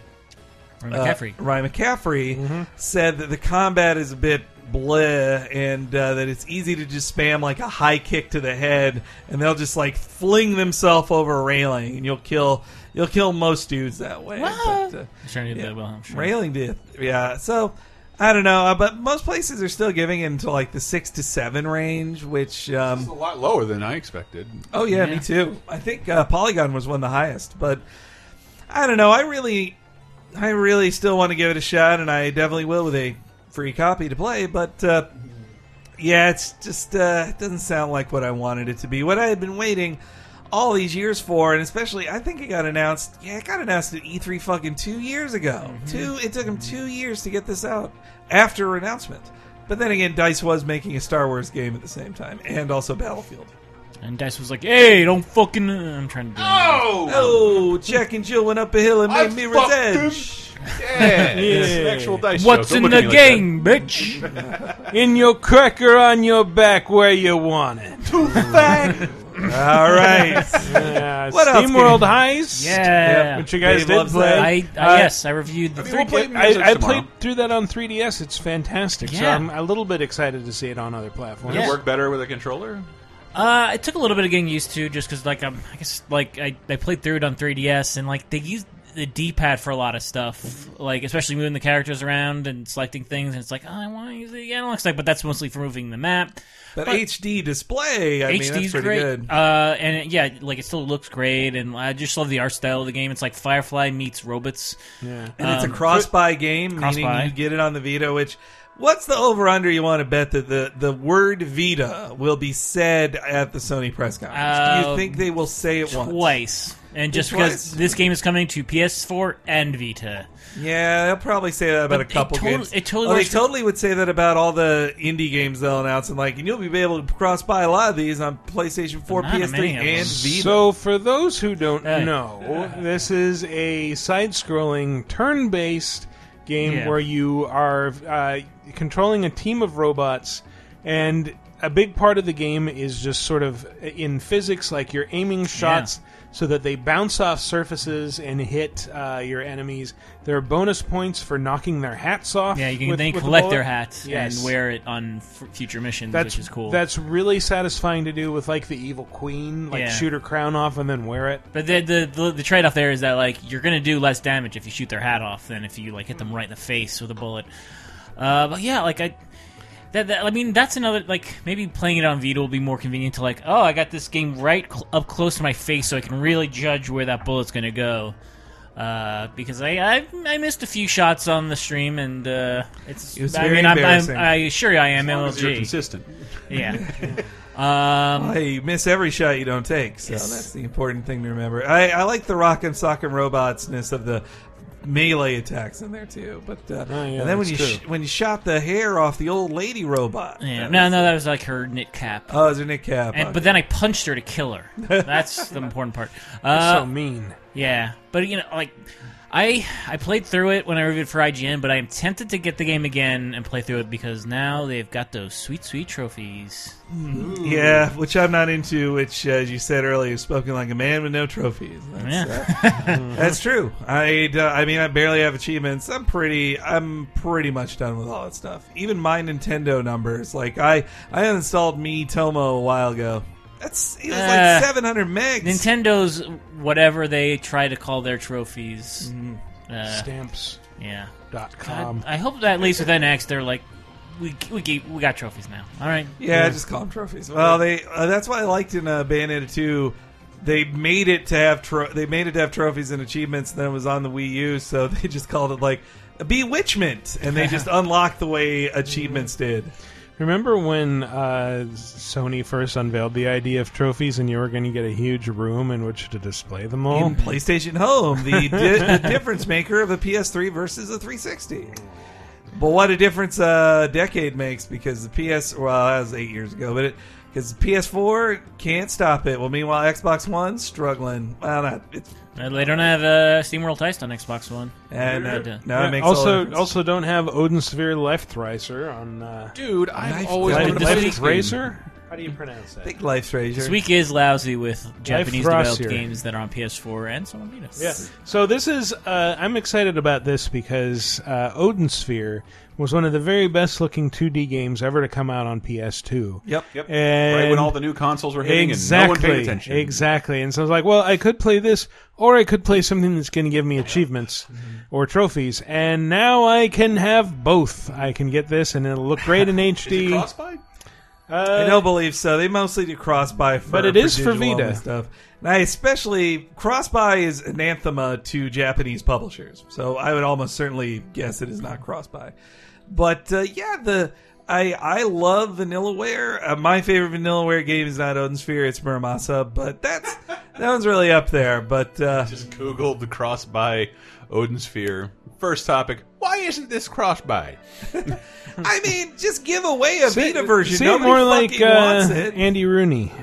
Ryan uh, McCaffrey. Ryan McCaffrey Mm-hmm. said that the combat is a bit bleh and uh, that it's easy to just spam like a high kick to the head and they'll just like fling themselves over a railing and you'll kill you'll kill most dudes that way. But, uh, Sure well, I'm sure. Railing did, yeah. So I don't know, uh, but most places are still giving it into like the six to seven range, which um, It's a lot lower than I expected. Oh yeah, me too. I think uh, Polygon was one of the highest, but I don't know. I really, I really still want to give it a shot, and I definitely will with a free copy to play. But uh, yeah, it's just uh, it doesn't sound like what I wanted it to be. What I had been waiting all these years for, and especially I think it got announced. Yeah, it got announced at E3 fucking two years ago. Mm-hmm. Two. It took them two years to get this out after announcement. But then again, Dice was making a Star Wars game at the same time, and also Battlefield. And Dice was like, "Hey, don't fucking." I'm trying to. Do Oh, oh! Jack and Jill went up a hill and made me resent. Yeah, it's an actual dice What's show. In the me like that. game, bitch? in your cracker on your back where you want it. Too fat. All right. Yeah, What else SteamWorld can- Heist. Yeah. which you guys Dave did loves play. that. I, I yes, I reviewed the 3D. play Music I, I tomorrow. played through that on 3DS. It's fantastic. So Yeah. I'm a little bit excited to see it on other platforms. Does it work better with a controller? Uh, it took a little bit of getting used to, just because like I'm, I guess like I, I played through it on 3DS, and like they used the D-pad for a lot of stuff, like especially moving the characters around and selecting things, and it's like oh, I want to use the analog stick, but that's mostly for moving the map. But, HD display, I mean, that's HD's pretty great. good. Uh, and it- yeah, like it still looks great, and I just love the art style of the game. It's like Firefly meets robots. Yeah. and it's a Um, cross-buy game, meaning cross-buy. you get it on the Vita. Which, what's the over/under you want to bet that the the word Vita will be said at the Sony press conference? Do you Uh, think they will say it once? twice, and just Twice? because this game is coming to PS4 and Vita. Yeah, they'll probably say that about But a couple it totally- games. it totally oh, they for- totally would say that about all the indie games they'll announce, and like, and you'll be able to cross buy a lot of these on PlayStation 4, PS3, many of them. and Vita. So, for those who don't Hey. know, this is a side-scrolling, turn-based game Yeah. where you are uh, controlling a team of robots, and a big part of the game is just sort of in physics, like you're aiming shots so that they bounce off surfaces and hit uh, your enemies. There are bonus points for knocking their hats off. Yeah, you can with- then with collect bullet. their hats Yes. and wear it on f- future missions, That's which is cool. That's really satisfying to do with like the evil queen, like Yeah. shoot her crown off and then wear it. But the the, the, the trade off there is that like you're gonna do less damage if you shoot their hat off than if you like hit them right in the face with a bullet. Uh, but yeah, like I. That, that, I mean, that's another like maybe playing it on Vita will be more convenient to like. Oh, I got this game right cl- up close to my face, so I can really judge where that bullet's going to go. Uh, because I, I I missed a few shots on the stream, and uh, it's. It was I very mean, I'm, I'm, embarrassing. I assure you, I am As long as you're consistent. Yeah. um, Well, hey, you miss every shot you don't take, so Yes. that's the important thing to remember. I, I like the rock and sock and robotsness of the melee attacks in there too. But uh, Oh, yeah, and then when you sh- when you shot the hair off the old lady robot, yeah. No, was- no, that was like her knit cap. Oh, is it Nick Cap? And, Okay. but then I punched her to kill her. That's the important part. That's Uh, so mean. Yeah, but you know, like I I played through it when I reviewed for IGN, but I am tempted to get the game again and play through it because now they've got those sweet, sweet trophies. Yeah, which I'm not into. Which, as you said earlier, spoken like a man with no trophies. That's, Yeah. uh, that's true. I, uh, I mean, I barely have achievements. I'm pretty, I'm pretty much done with all that stuff. Even my Nintendo numbers. Like I, I uninstalled Miitomo a while ago. That's it was Uh, like 700 megs. Nintendo's whatever they try to call their trophies. Uh, Stamps. Yeah. Dot God, com. I hope that at least with NX, they're like, we we gave, we got trophies now. All right. Yeah, just call them trophies. Well, they uh, that's why I liked in uh, Bayonetta 2. They made it to have tro- they made it to have trophies and achievements. And then it was on the Wii U, so they just called it like Bewitchment, and they just unlocked the way achievements did. Remember when uh, Sony first unveiled the idea of trophies, and you were going to get a huge room in which to display them all? in PlayStation Home, the, di- the difference maker of a PS3 versus a 360. But what a difference a decade makes because the PS well that was eight years ago, but it because PS4 can't stop it. Well, meanwhile Xbox One struggling. Well, not it's Uh, they don't have uh, SteamWorld Heist on Xbox One. And, uh, They do. no, it Yeah, makes also, also don't have Odin Sphere Leifthrasir on. Uh, Dude, I've Knife always Thricer. wanted to play Life this. Racer. How do you pronounce that? I think Life's Razor. This week is lousy with Japanese developed Frosier. games that are on PS4 and some on Vita. Yeah. So this is uh, I'm excited about this because uh, Odin Sphere was one of the very best looking 2D games ever to come out on PS2. Yep. Yep. And Right when all the new consoles were hitting and no one paid attention. Exactly. And so I was like, well, I could play this, or I could play something that's going to give me achievements or trophies. And now I can have both. I can get this, and it'll look great in HD. cross-buy? Uh, I don't believe so. They mostly do cross buy for But it is for digital Vita. only stuff. And I especially cross buy is anathema to Japanese publishers. So I would almost certainly guess it is not cross buy. But uh, yeah, the I I love Vanillaware. Uh, my favorite Vanillaware game is not Odin Sphere, it's Muramasa, but that's that one's really up there. But uh, Just Googled the cross buy Odin Sphere. First topic: Why isn't this cross buy? I mean, just give away a Vita version. See Nobody more like fucking uh, wants it. Andy Rooney.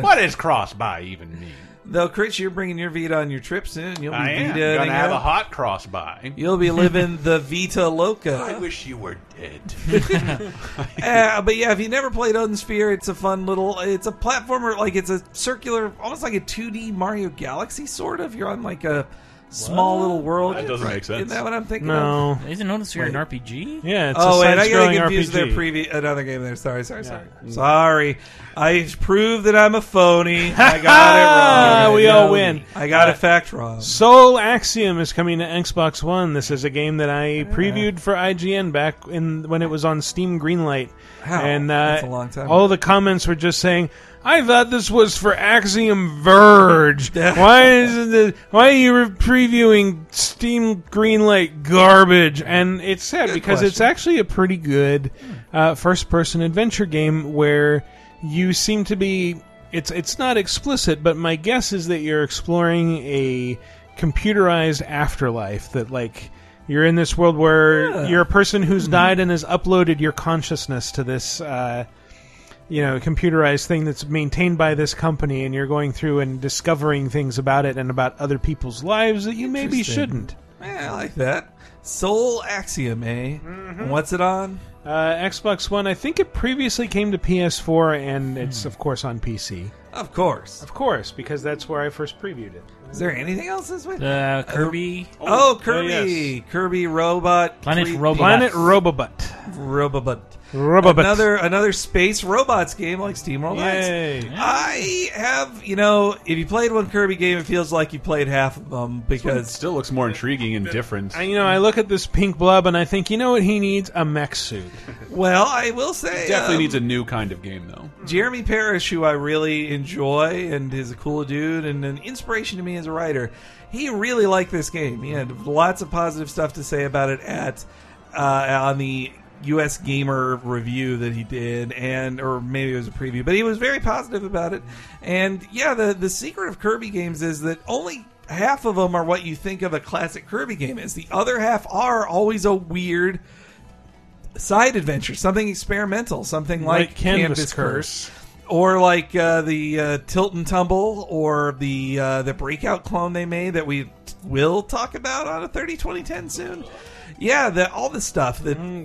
What does cross buy even mean? Though, Chris, you're bringing your Vita on your trip soon. You'll be I am Vita. gonna have a hot cross by. You'll be living the Vita Loca. I wish you were dead. uh, but yeah, if you never played Odin Sphere, it's a fun little. It's a platformer, like it's a circular, almost like a 2D Mario Galaxy, sort of. You're on like a small little world. That doesn't make sense. Isn't that what I'm thinking? No. of? Isn't Odin Sphere an RPG? Yeah, it's oh a wait, I got side-scrolling confused their RPG. previous another game there. Sorry, sorry, sorry, sorry. I proved that I'm a phony. I got it Ah, wrong. we all win. I got Uh, a fact wrong. Soul Axiom is coming to Xbox One. This is a game that I previewed for IGN back in when it was on Steam Greenlight. Wow, and uh, that's a long time all ago. the comments were just saying, "I thought this was for Axiom Verge. why is it? Why are you previewing Steam Greenlight garbage?" And it's sad because it's actually a pretty good uh, first-person adventure game where you seem to be it's it's not explicit but my guess is that you're exploring a computerized afterlife that like you're in this world where Yeah. you're a person who's died and has uploaded your consciousness to this uh, you know computerized thing that's maintained by this company and you're going through and discovering things about it and about other people's lives that you maybe shouldn't Yeah, I like that. Soul Axiom, eh? Mm-hmm. What's it on? uh, Xbox One I think it previously came to PS4 and it's of course on PC Of course. Of course, because that's where I first previewed it. Is there anything else this week? Uh, Kirby. Oh, Oh, Kirby! Kirby Robot. Planet 3D. Planet Robobot. Robobot. Robobot. Another another space robots game like SteamWorld X. Yay. I have, you know, if you played one Kirby game, it feels like you played half of them because It because still looks more intriguing and different. I, you know, I look at this pink blob and I think, you know what he needs? A mech suit. well, I will say Definitely um, needs a new kind of game though. Jeremy Parish, who I really enjoy and is a cool dude and an inspiration to me as a writer, he really liked this game. He had lots of positive stuff to say about it at uh, on the U.S. Gamer review that he did, and or maybe it was a preview, but he was very positive about it. And yeah, the the secret of Kirby games is that only half of them are what you think of a classic Kirby game is. The other half are always a weird side adventure, something experimental, something like, Like Canvas Canvas Curse. Curse or like uh, the uh, Tilt and Tumble, or the uh, the Breakout clone they made that we will talk about on a 30 2010 soon. Yeah, the, all the stuff that uh,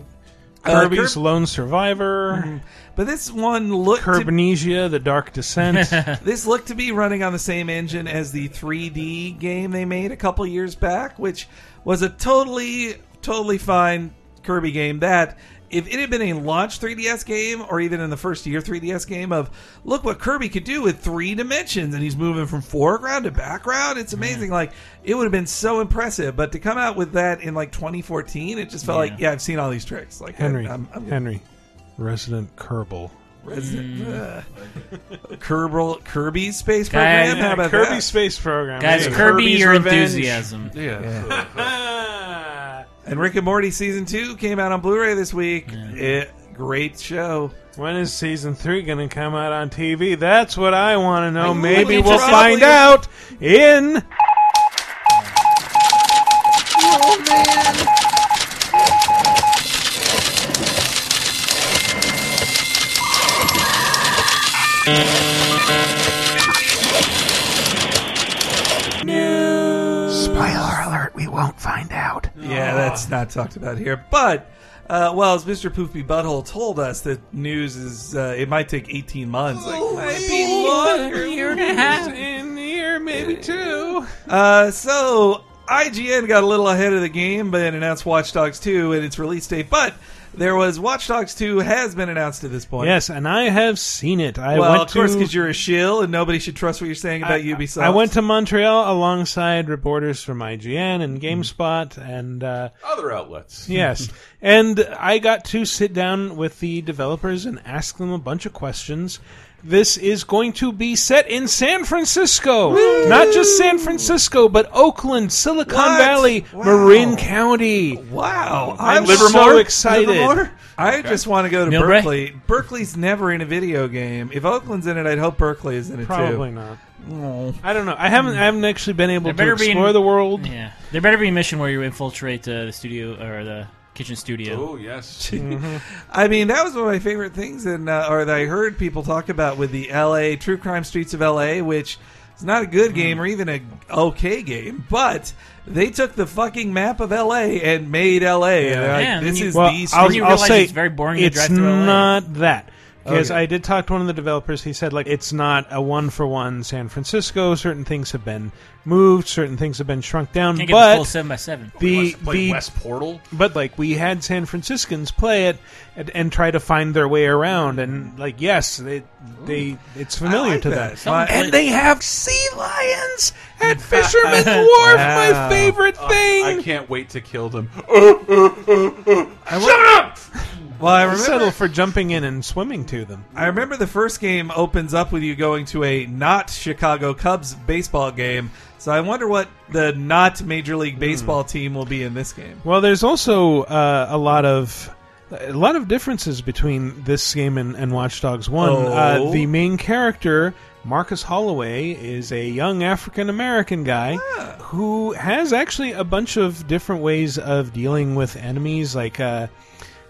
Uh, Kirby's Kirb- Lone Survivor. Mm-hmm. but this one looked to, The Dark Descent. this looked to be running on the same engine as the 3D game they made a couple years back, which was a totally totally fine Kirby game that. If it had been a launch 3DS game, or even in the first year 3DS game, of look what Kirby could do with three dimensions, and he's moving from foreground to background, it's amazing. Like it would have been so impressive. But to come out with that in like 2014, it just felt like, yeah, I've seen all these tricks. Like Henry. I, I'm, I'm Henry. Resident Kerbal. Resident uh, Kerbal Kirby's space Guys, program. How about Kirby that? Space Program. Guys, Hey, Kirby, Kirby's your Revenge. enthusiasm. And Rick and Morty season two came out on Blu-ray this week. It, eh, great show. When is season three going to come out on TV? That's what I want to know. Maybe we'll find probably- out in. Oh man. Spoiler alert, we won't find out. Yeah, that's not talked about here. But, uh, well, as Mr. Poopybutthole told us, that news is, uh, it might take 18 months. Like, might be longer. Year and a half. In a year, maybe two. Uh, so, IGN got a little ahead of the game, but announced Watch Dogs 2 and its release date. But there was Watch Dogs 2 has been announced at this point. Yes, and I have seen it. I well, went of course, because you're a shill and nobody should trust what you're saying about Ubisoft. I went to Montreal alongside reporters from IGN and GameSpot and uh, Other outlets. yes, and I got to sit down with the developers and ask them a bunch of questions. This is going to be set in San Francisco, not just San Francisco, but Oakland, Silicon What? Valley, Wow. Marin County. Wow, I'm Livermore? so excited. Livermore? I just want to go to Millbrae? Berkeley. Berkeley's never in a video game. If Oakland's in it, I'd hope Berkeley is in it Probably too. Probably not. Oh. I don't know. I haven't. I haven't actually been able There to better be explore the world. Yeah, there better be a mission where you infiltrate uh, the studio or the kitchen studio. Oh yes. I mean, that was one of my favorite things, and uh, or that I heard people talk about with the L.A. True Crime Streets of L.A., which is not a good game or even a okay game, but they took the fucking map of L.A. and made L.A. And they're like, Yeah, and this you- is Well, the I'll, street. I'll say it's very boring to It's drive through LA. not that because Okay. I did talk to one of the developers. He said like it's not a one for one San Francisco. Certain things have been moved. Certain things have been shrunk down. Can't get but the full seven by seven. the West- the West Portal. but like we had San Franciscans play it and, and try to find their way around, and like yes, they they it's familiar like to that. them. Someone and played- they have sea lions at Fisherman's Wharf. My favorite oh, thing. I can't wait to kill them. Shut up! Well, I remember settle for jumping in and swimming to them. I remember the first game opens up with you going to a not Chicago Cubs baseball game. So I wonder what the not Major. League Baseball team will be in this game. Well, there's also uh, a lot of a lot of differences between this game and, and Watch Dogs One. Oh. Uh, the main character, Marcus Holloway, is a young African American guy Ah. who has actually a bunch of different ways of dealing with enemies. Like, uh,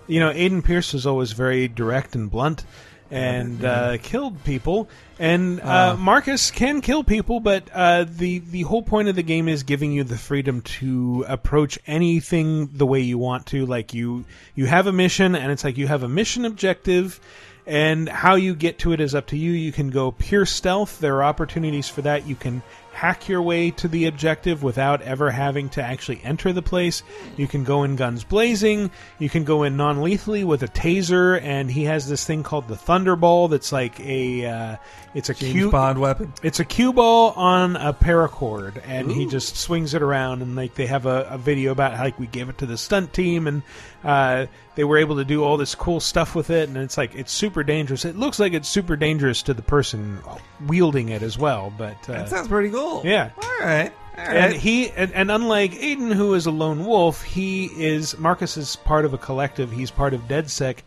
you know, Aiden Pierce was always very direct and blunt. And uh, killed people, and uh, Ah. Marcus can kill people, but uh, the the whole point of the game is giving you the freedom to approach anything the way you want to. Like you you have a mission, and it's like you have a mission objective, and how you get to it is up to you. You can go pure stealth. There are opportunities for that. You can hack your way to the objective without ever having to actually enter the place. You can go in guns blazing. You can go in non lethally with a taser, and he has this thing called the Thunderball that's like a uh, it's a James cue Bond weapon. it's a cue ball on a paracord, and he just swings it around. And like they have a, a video about how like we gave it to the stunt team, and uh, they were able to do all this cool stuff with it. And it's like it's super dangerous. It looks like it's super dangerous to the person wielding it as well. But uh, That sounds pretty cool. yeah. All right. All right. And he and, and unlike Aiden, who is a lone wolf, he is Marcus is part of a collective. He's part of DeadSec,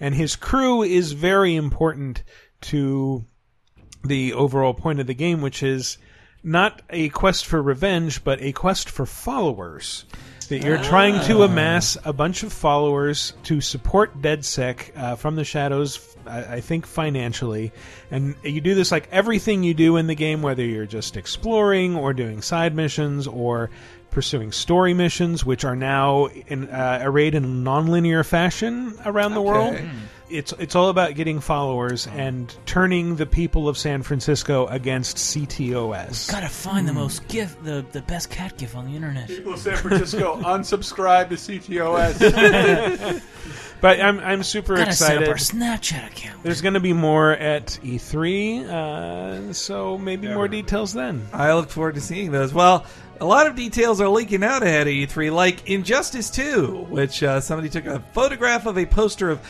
and his crew is very important to the overall point of the game, which is not a quest for revenge, but a quest for followers. That you're trying to amass a bunch of followers to support DeadSec uh, from the shadows, I, I think financially. And you do this like everything you do in the game, whether you're just exploring or doing side missions or pursuing story missions, which are now in, uh, arrayed in a nonlinear fashion around the world. Okay. It's it's all about getting followers and turning the people of San Francisco against CTOS. Gotta find the most gif, the the best cat gif on the internet. People of San Francisco unsubscribe to CTOS. But I'm I'm super Gotta set excited. up our Snapchat account. There's going to be more at E3, uh, so maybe more details then. I look forward to seeing those. Well, a lot of details are leaking out ahead of E3, like Injustice 2, which uh, somebody took a photograph of a poster of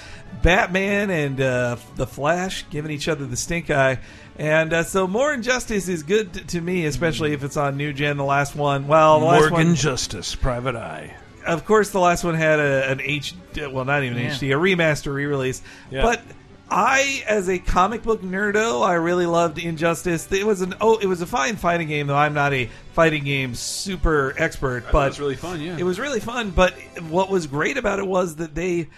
Batman and uh, the Flash giving each other the stink eye. And uh, so more Injustice is good t- to me, especially if it's on new gen. The last one, well, the last Morgan one, Justice, Private Eye. of course, the last one had a, an H, well, not even Yeah. HD, a remaster re-release. Yeah. But I, as a comic book nerdo, I really loved Injustice. It was an oh, it was a fine fighting game, though I'm not a fighting game super expert. But it was really fun, yeah. it was really fun. But what was great about it was that they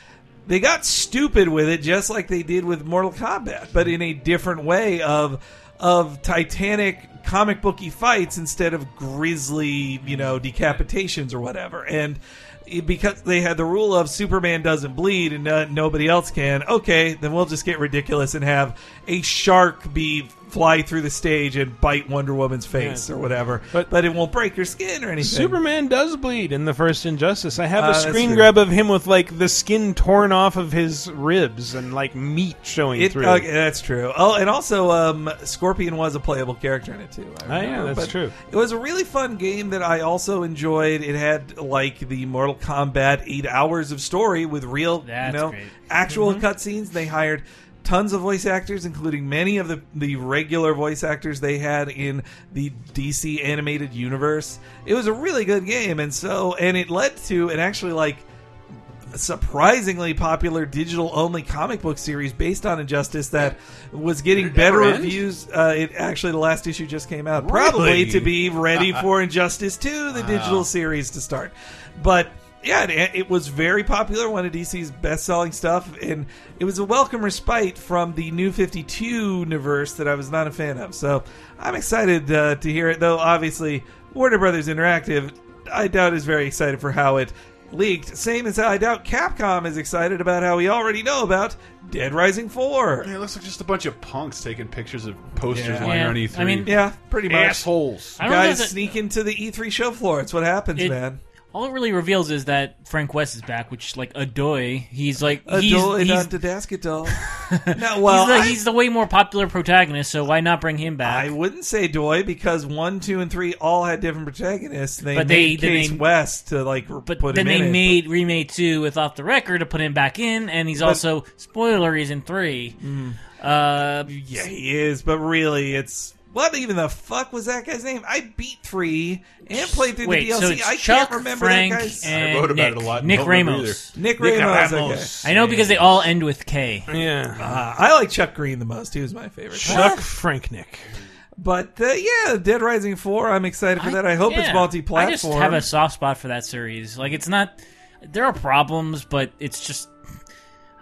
they got stupid with it, just like they did with Mortal Kombat, but in a different way of of Titanic comic booky fights instead of grisly, you know, decapitations or whatever. And because they had the rule of Superman doesn't bleed and no, nobody else can, okay, then we'll just get ridiculous and have a shark be fly through the stage and bite Wonder Woman's face Yeah. or whatever. But, it won't break your skin or anything. Superman does bleed in the first Injustice. I have Uh, a that's screen grab of him with like the skin torn off of his ribs and like meat showing It, through. okay, that's true. Oh, and also, um, Scorpion was a playable character in it too. I Ah, yeah, that's But true. It was a really fun game that I also enjoyed. It had like the Mortal Kombat eight hours of story with real, That's you know, great. actual Mm-hmm. cutscenes. They hired tons of voice actors, including many of the the regular voice actors they had in the DC animated universe. It was a really good game, and so and it led to an actually like surprisingly popular digital only comic book series based on Injustice that was getting better end? reviews. Uh, it actually the last issue just came out, Really? probably to be ready for Injustice Two, the Wow. digital series to start. But yeah, it, it was very popular, one of DC's best selling stuff, and it was a welcome respite from the New Fifty Two universe that I was not a fan of. So I'm excited uh, to hear it, though. Obviously, Warner Brothers Interactive, I doubt is very excited for how it leaked. Same as how I doubt Capcom is excited about how we already know about Dead Rising 4. Yeah, it looks like just a bunch of punks taking pictures of posters Yeah. lying Yeah. around E3. I mean- Yeah, pretty much. Assholes. I don't know Guys that- sneak into the E3 show floor. It's what happens, It- man. All it really reveals is that Frank West is back, which like Adoy. He's like A he's, doll, he's, not the basket doll. no, well, he's, the, I- he's the way more popular protagonist, so why not bring him back? I wouldn't say Doy because one, two, and three all had different protagonists. They But they- made then Case they- West to like but put then him they in made remade two with off the record to put him back in, and he's But- also spoiler. He's in three. Uh. Yeah, he is, but really, it's what even the fuck was that guy's name? I beat three and played through Wait, the DLC. so it's I Chuck, can't remember Frank, that guy's. and I wrote about Nick. it a lot and Nick don't remember Ramos. Nick Nick Ramos. Ramos. Okay. I know because they all end with K. yeah. Uh, I like Chuck Green the most. He was my favorite. Chuck Franknick. But uh, yeah, Dead Rising Four. I'm excited for that. I hope it's Yeah. multi-platform. I just have a soft spot for that series. Like it's not. There are problems, but it's just.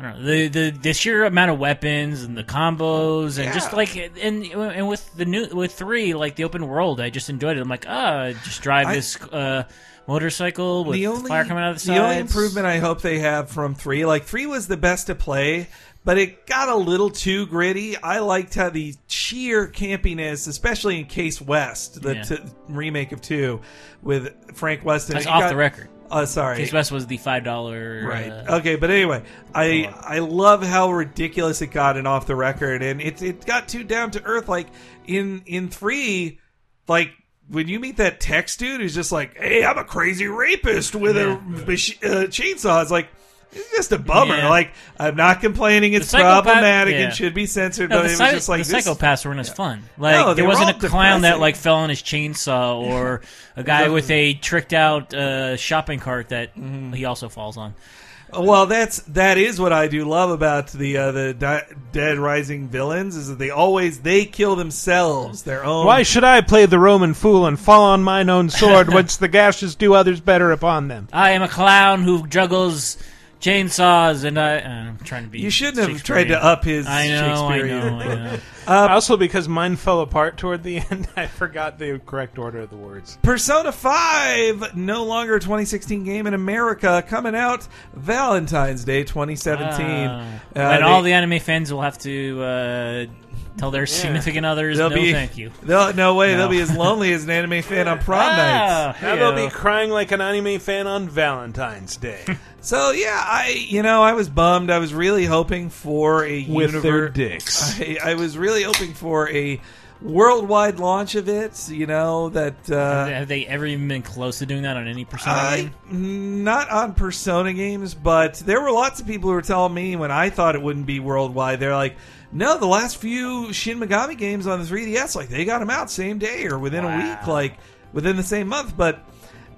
I don't know the the the sheer amount of weapons and the combos and just like and and with the new with three like the open world I just enjoyed it I'm like ah just drive I- this uh, motorcycle with the only, fire coming out of the side. the only improvement I hope they have from three, like three was the best to play, but it got a little too gritty. I liked how the sheer campiness, especially in Case West, the Yeah. t- remake of two with Frank Weston. That's off got- the record. Uh, sorry, Case West was the five dollar Right. Uh, okay, but anyway, I I love how ridiculous it got and off the record, and it it got too down to earth. Like in in three, like when you meet that text dude who's just like, "Hey, I'm a crazy rapist with a mach- uh, chainsaw," it's like. It's just a bummer. Yeah. Like I'm not complaining. It's psychopath- problematic yeah. and should be censored. No, but the, it was just like the this- psychopaths weren't as fun. Like No, there wasn't all a clown that like fell on his chainsaw, or a guy with a tricked out uh, shopping cart that Mm-hmm. he also falls on. Well, that's that is what I do love about the uh, the Di- Dead Rising villains is that they always they kill themselves. Their own. Why should I play the Roman fool and fall on mine own sword, which the gashes do others better upon them? I am a clown who juggles chainsaws, and I, I'm trying to be. You shouldn't have tried to up his I know, I know, I know. also, because mine fell apart toward the end, I forgot the correct order of the words. Persona 5, no longer 2016 game in America, coming out Valentine's Day 2017. Ah. Uh, and they- all the anime fans will have to uh, tell their significant others, They'll no, be, thank you. They'll, no way, No. they'll be as lonely as an anime fan on prom Ah, nights. Now they'll be crying like an anime fan on Valentine's Day. So yeah, I you know I was bummed. I was really hoping for a With univer- their dicks. I, I was really hoping for a worldwide launch of it. You know that uh, have they ever even been close to doing that on any Persona I, game? not on Persona games, but there were lots of people who were telling me when I thought it wouldn't be worldwide. They're like, no, the last few Shin Megami games on the 3DS, like they got them out same day or within a week, like within the same month. But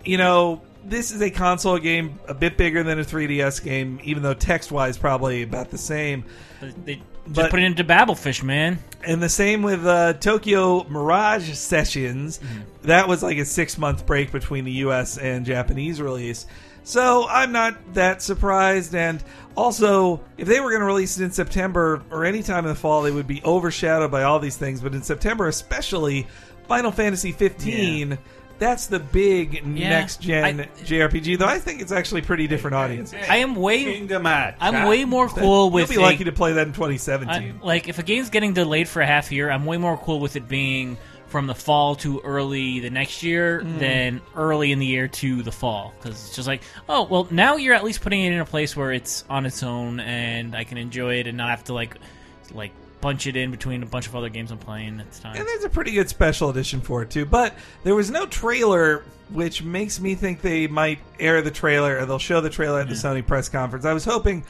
you know, this is a console game a bit bigger than a 3DS game, even though text wise probably about the same. But they just But- put it into Babelfish, man. And the same with uh, Tokyo Mirage Sessions. Mm-hmm. That was like a six month break between the US and Japanese release. So I'm not that surprised. And also, if they were going to release it in September or any time in the fall, they would be overshadowed by all these things. But in September, especially, Final Fantasy 15. That's the big Yeah. next gen JRPG, though I think it's actually pretty different audience. I am way Kingdom I'm way more cool with You'll be a- lucky to play that in 2017. I- like if a game's getting delayed for a half year, I'm way more cool with it being from the fall to early the next year Mm. than early in the year to the fall because it's just like oh well now you're at least putting it in a place where it's on its own and I can enjoy it and not have to like like bunch it in between a bunch of other games I'm playing at the time. And there's a pretty good special edition for it too. But there was no trailer, which makes me think they might air the trailer or they'll show the trailer at the Sony press conference. I was hoping.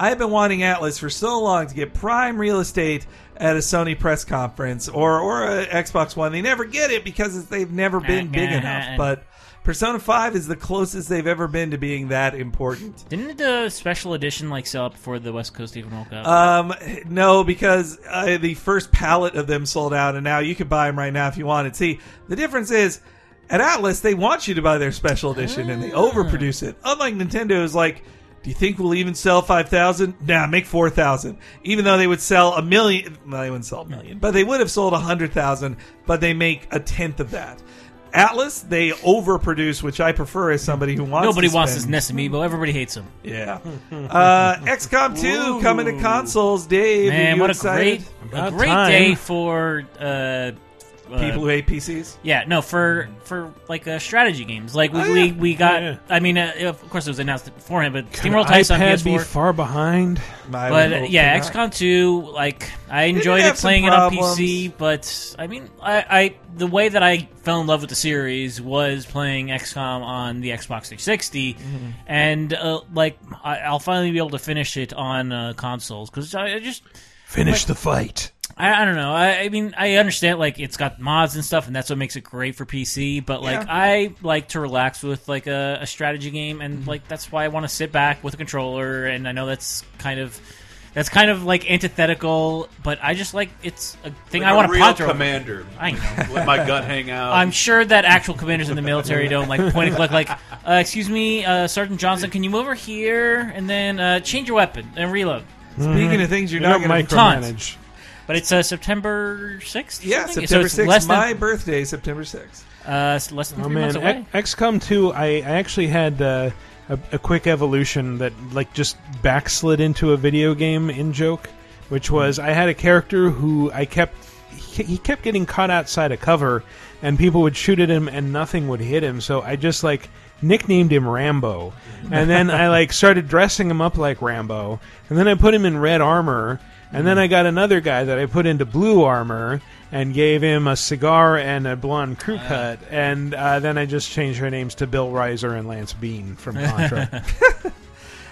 I've been wanting Atlus for so long to get prime real estate at a Sony press conference or or a Xbox One. They never get it because they've never been big enough. But Persona Five is the closest they've ever been to being that important. Didn't the special edition like sell up before the West Coast even woke up? Um, no, because uh, the first pallet of them sold out, and now you can buy them right now if you wanted. See, the difference is at Atlus they want you to buy their special edition, and they overproduce it. Unlike Nintendo, is like, do you think we'll even sell five thousand? Nah, make four thousand. Even though they would sell a million, well, they wouldn't sell a million, but they would have sold a hundred thousand. But they make a tenth of that. Atlus, they overproduce, which I prefer as somebody who wants. Nobody to wants this spend- Ness Amiibo. Everybody hates him. Yeah. Uh, XCOM 2 coming to consoles. Dave, are Man, you what excited? a great, a great day for uh, People who hate PCs. Yeah, no, for for like uh, strategy games. Like we Oh, we, yeah. we got. Yeah, I mean, uh, of course, it was announced beforehand, but Could SteamWorld Heist on iPad be PS4. far behind? but uh, yeah, XCOM 2, like I enjoyed have it some playing it on. PC, but I mean, I, I the way that I fell in love with the series was playing XCOM on the Xbox 360, Mm-hmm. and uh, like I, I'll finally be able to finish it on uh, consoles because I, I just Finish like- the fight. I, I don't know. I, I mean, I understand like it's got mods and stuff, and that's what makes it great for PC. But like, Yeah. I like to relax with like a, a strategy game, and like that's why I want to sit back with a controller. And I know that's kind of that's kind of like antithetical, but I just like it's a thing Like I a want to real ponder. commander. I know. Let my gut hang out. I'm sure that actual commanders in the military don't like point and click. Like, uh, excuse me, uh, Sergeant Johnson, can you move over here and then uh, change your weapon and reload? Speaking of things you're You not don't going to micromanage. But it's uh, September 6th? Yeah, something? September So it's less 6th. than- My birthday, September 6th. Uh, it's less than Oh three man, months away. X- XCOM 2, I, I actually had uh, a, a quick evolution that like just backslid into a video game in joke, which was I had a character who I kept he, he kept getting caught outside a cover, and people would shoot at him and nothing would hit him. So I just like nicknamed him Rambo, and then I like started dressing him up like Rambo, and then I put him in red armor. And then I got another guy that I put into blue armor and gave him a cigar and a blonde crew cut. And uh, then I just changed their names to Bill Rizer and Lance Bean from Contra.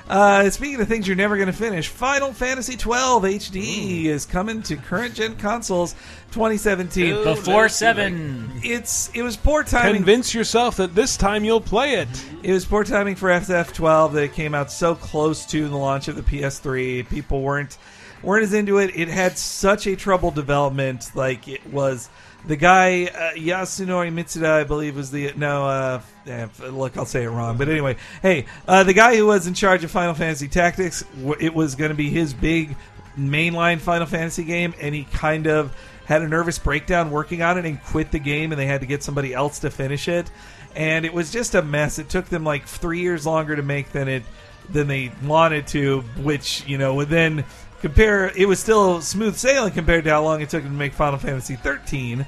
Uh, speaking of things you're never going to finish, Final Fantasy 12 HD is coming to current gen consoles 2017. Before 7. It's it was poor timing. Convince yourself that this time you'll play it. It was poor timing for FF12 that it came out so close to the launch of the PS3. People weren't weren't as into it. It had such a troubled development. Like it was the guy uh, Yasunori Mitsuda, I believe, was the no. Uh, eh, look, I'll say it wrong, but anyway, hey, uh, the guy who was in charge of Final Fantasy Tactics, it was going to be his big mainline Final Fantasy game, and he kind of had a nervous breakdown working on it and quit the game, and they had to get somebody else to finish it, and it was just a mess. It took them like three years longer to make than it than they wanted to, which you know then compare. It was still smooth sailing compared to how long it took them to make Final Fantasy 13.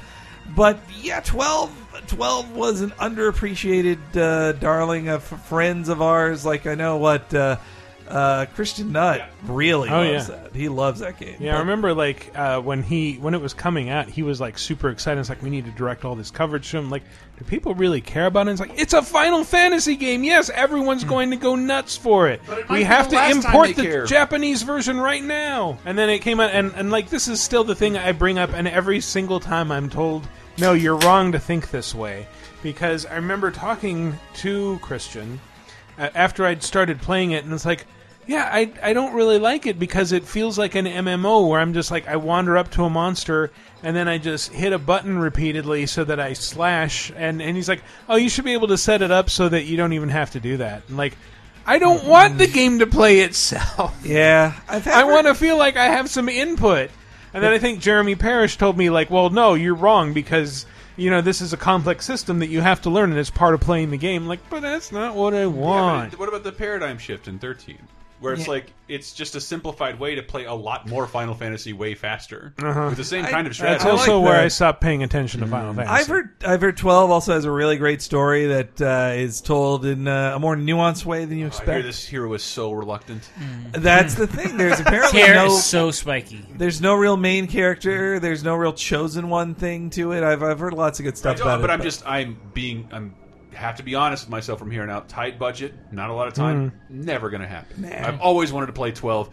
But yeah, 12, 12 was an underappreciated uh, darling of friends of ours. Like I know what uh, uh, Christian Nutt really Oh, loves yeah. that. He loves that game. Yeah, I But- remember like uh, when he when it was coming out, he was like super excited. It's like we need to direct all this coverage to him. Like, do people really care about it? It's like it's a Final Fantasy game. Yes, everyone's going to go nuts for it. it might we be have the to last time import they the care. Japanese version right now. And then it came out, and and like this is still the thing I bring up, and every single time I'm told, no, you're wrong to think this way, because I remember talking to Christian uh, after I'd started playing it, and it's like Yeah, I I don't really like it because it feels like an MMO where I'm just like I wander up to a monster and then I just hit a button repeatedly so that I slash and and he's like, "Oh, you should be able to set it up so that you don't even have to do that." And like I don't want the game to play itself. Yeah, I've I want to feel like I have some input. And then I think Jeremy Parish told me like, "Well, no, you're wrong because you know this is a complex system that you have to learn and it's part of playing the game." Like, but that's not what I want. but what about the paradigm shift in 13? Where it's Yeah. like it's just a simplified way to play a lot more Final Fantasy way faster Uh-huh. with the same I- kind of strategy. That's also like where that. I stopped paying attention to Final Fantasy. I've heard I've heard twelve also has a really great story that uh, is told in uh, a more nuanced way than you I expect. hear this hero is so reluctant. That's the thing. There's apparently Hair no is so spiky. There's no real main character. There's no real chosen one thing to it. I've I've heard lots of good stuff about but it. But I'm just I'm being I'm have to be honest with myself from here on out. Tight budget, not a lot of time, never gonna happen. Nah. I've always wanted to play 12.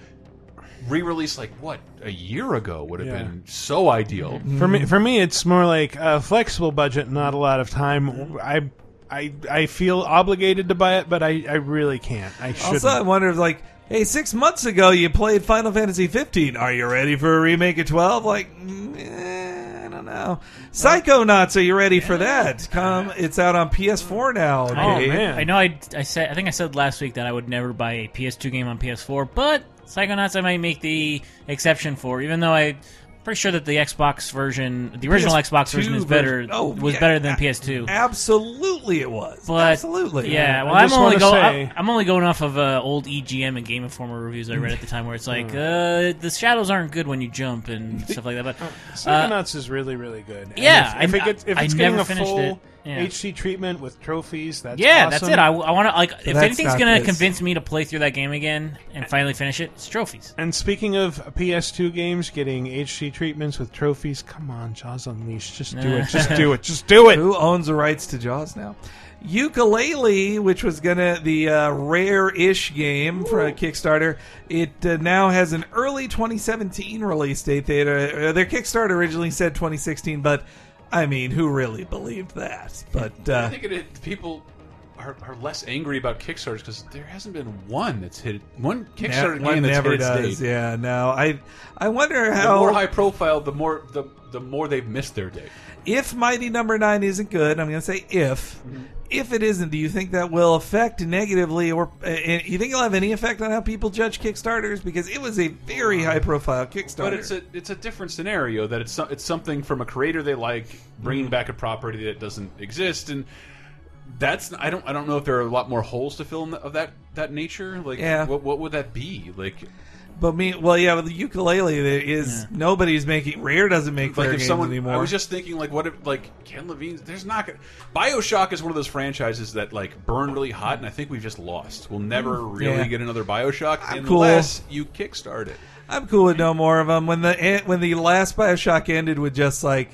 Re-release like what a year ago would have Yeah. been so ideal. For me, for me, it's more like a flexible budget, not a lot of time. I, I, I feel obligated to buy it, but I, I really can't. I should. also, I wonder if like, hey, six months ago you played Final Fantasy 15. Are you ready for a remake of 12? Like, mm, eh, I don't know. Psychonauts, are you ready for that? Come, it's out on PS4 now. Oh Dave. man! I know. I, I said. I think I said last week that I would never buy a PS2 game on PS4, but Psychonauts I might make the exception for, even though I. Pretty sure that the Xbox version, the original PS2 Xbox version, is better. version. Oh, was yeah. better than PS2. Absolutely, it was. But Absolutely. yeah. Well, I I'm just only wanna go, say- I'm, only going off of uh, old EGM and Game Informer reviews I read at the time, where it's like uh, the shadows aren't good when you jump and stuff like that. But uh, Psychonauts is really, really good. And yeah, if, if I- it gets, if I it's never getting a finished full it. Yeah. HD treatment with trophies, that's yeah, awesome. that's it. I, want to like if anything's gonna this. convince me to play through that game again and finally finish it, it's trophies. And speaking of PS2 games getting HD treatments with trophies, come on, Jaws Unleashed, just do it, just do it, just do it. Who owns the rights to Jaws now? Yooka-Laylee, which was gonna the uh, rare-ish game for a Kickstarter, it uh, now has an early 2017 release date. They uh, their Kickstarter originally said 2016, but I mean, who really believed that? But I uh, think it, it- people are, are less angry about Kickstarters because there hasn't been one that's hit one Kickstarter ne- one game that's never hit does. date. Yeah, no, I I wonder The how more high profile, the more the the more they've missed their date. If Mighty Number Nine isn't good, I'm going to say if. If it isn't, do you think that will affect negatively, or uh, you think it'll have any effect on how people judge Kickstarters? Because it was a very high-profile Kickstarter. But it's a it's a different scenario that it's it's something from a creator they like bringing Mhm. back a property that doesn't exist and that's I don't I don't know if there are a lot more holes to fill in of that that nature like Yeah. what what would that be like But me, well, yeah, with the Yooka-Laylee, there is nobody's making. Rare doesn't make like if games someone anymore. I was just thinking like what if like Ken Levine's there's not gonna, BioShock is one of those franchises that like burn really hot and I think we've just lost we'll never Mm. really Yeah. get another BioShock I'm cool. unless you kickstart it I'm cool with no more of them. When the when the last Bioshock ended with just like,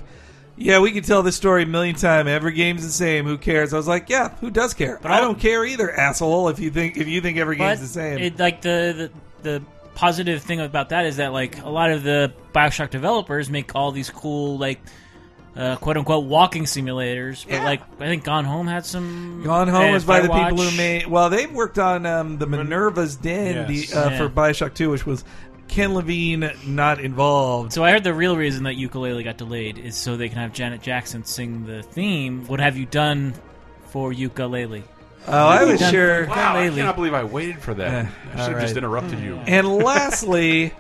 yeah, we can tell this story a million times. Every game's the same. Who cares? I was like, yeah, who does care? But I don't care either, asshole. If you think if you think every game's the same, It, like the, the the positive thing about that is that like a lot of the Bioshock developers make all these cool like uh, quote unquote walking simulators. But like I think Gone Home had some. Gone Home was by the people who made. Well, they worked on um, the Minerva's Den Yes. the, uh, Yeah. for Bioshock Two, which was Ken Levine not involved. So I heard the real reason that Yooka-Laylee got delayed is so they can have Janet Jackson sing the theme. What have you done for Yooka-Laylee? Oh, I was sure. wow I Yooka-Laylee? cannot believe I waited for that I should all have just interrupted you And lastly,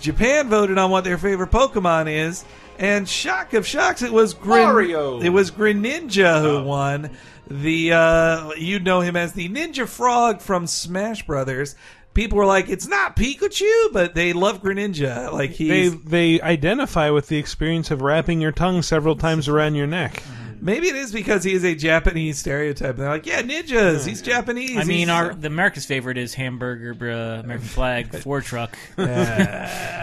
Japan voted on what their favorite Pokemon is, and shock of shocks, it was Grin- Mario. It was Greninja who won. The uh, you know him as the Ninja Frog from Smash Brothers. People were like, "It's not Pikachu," but they love Greninja. Like They they identify with the experience of wrapping your tongue several times around your neck. Maybe it is because he is a Japanese stereotype. They're like, "Yeah, ninjas. He's Japanese." I mean, He's- our the America's favorite is hamburger, bruh, American flag, four truck.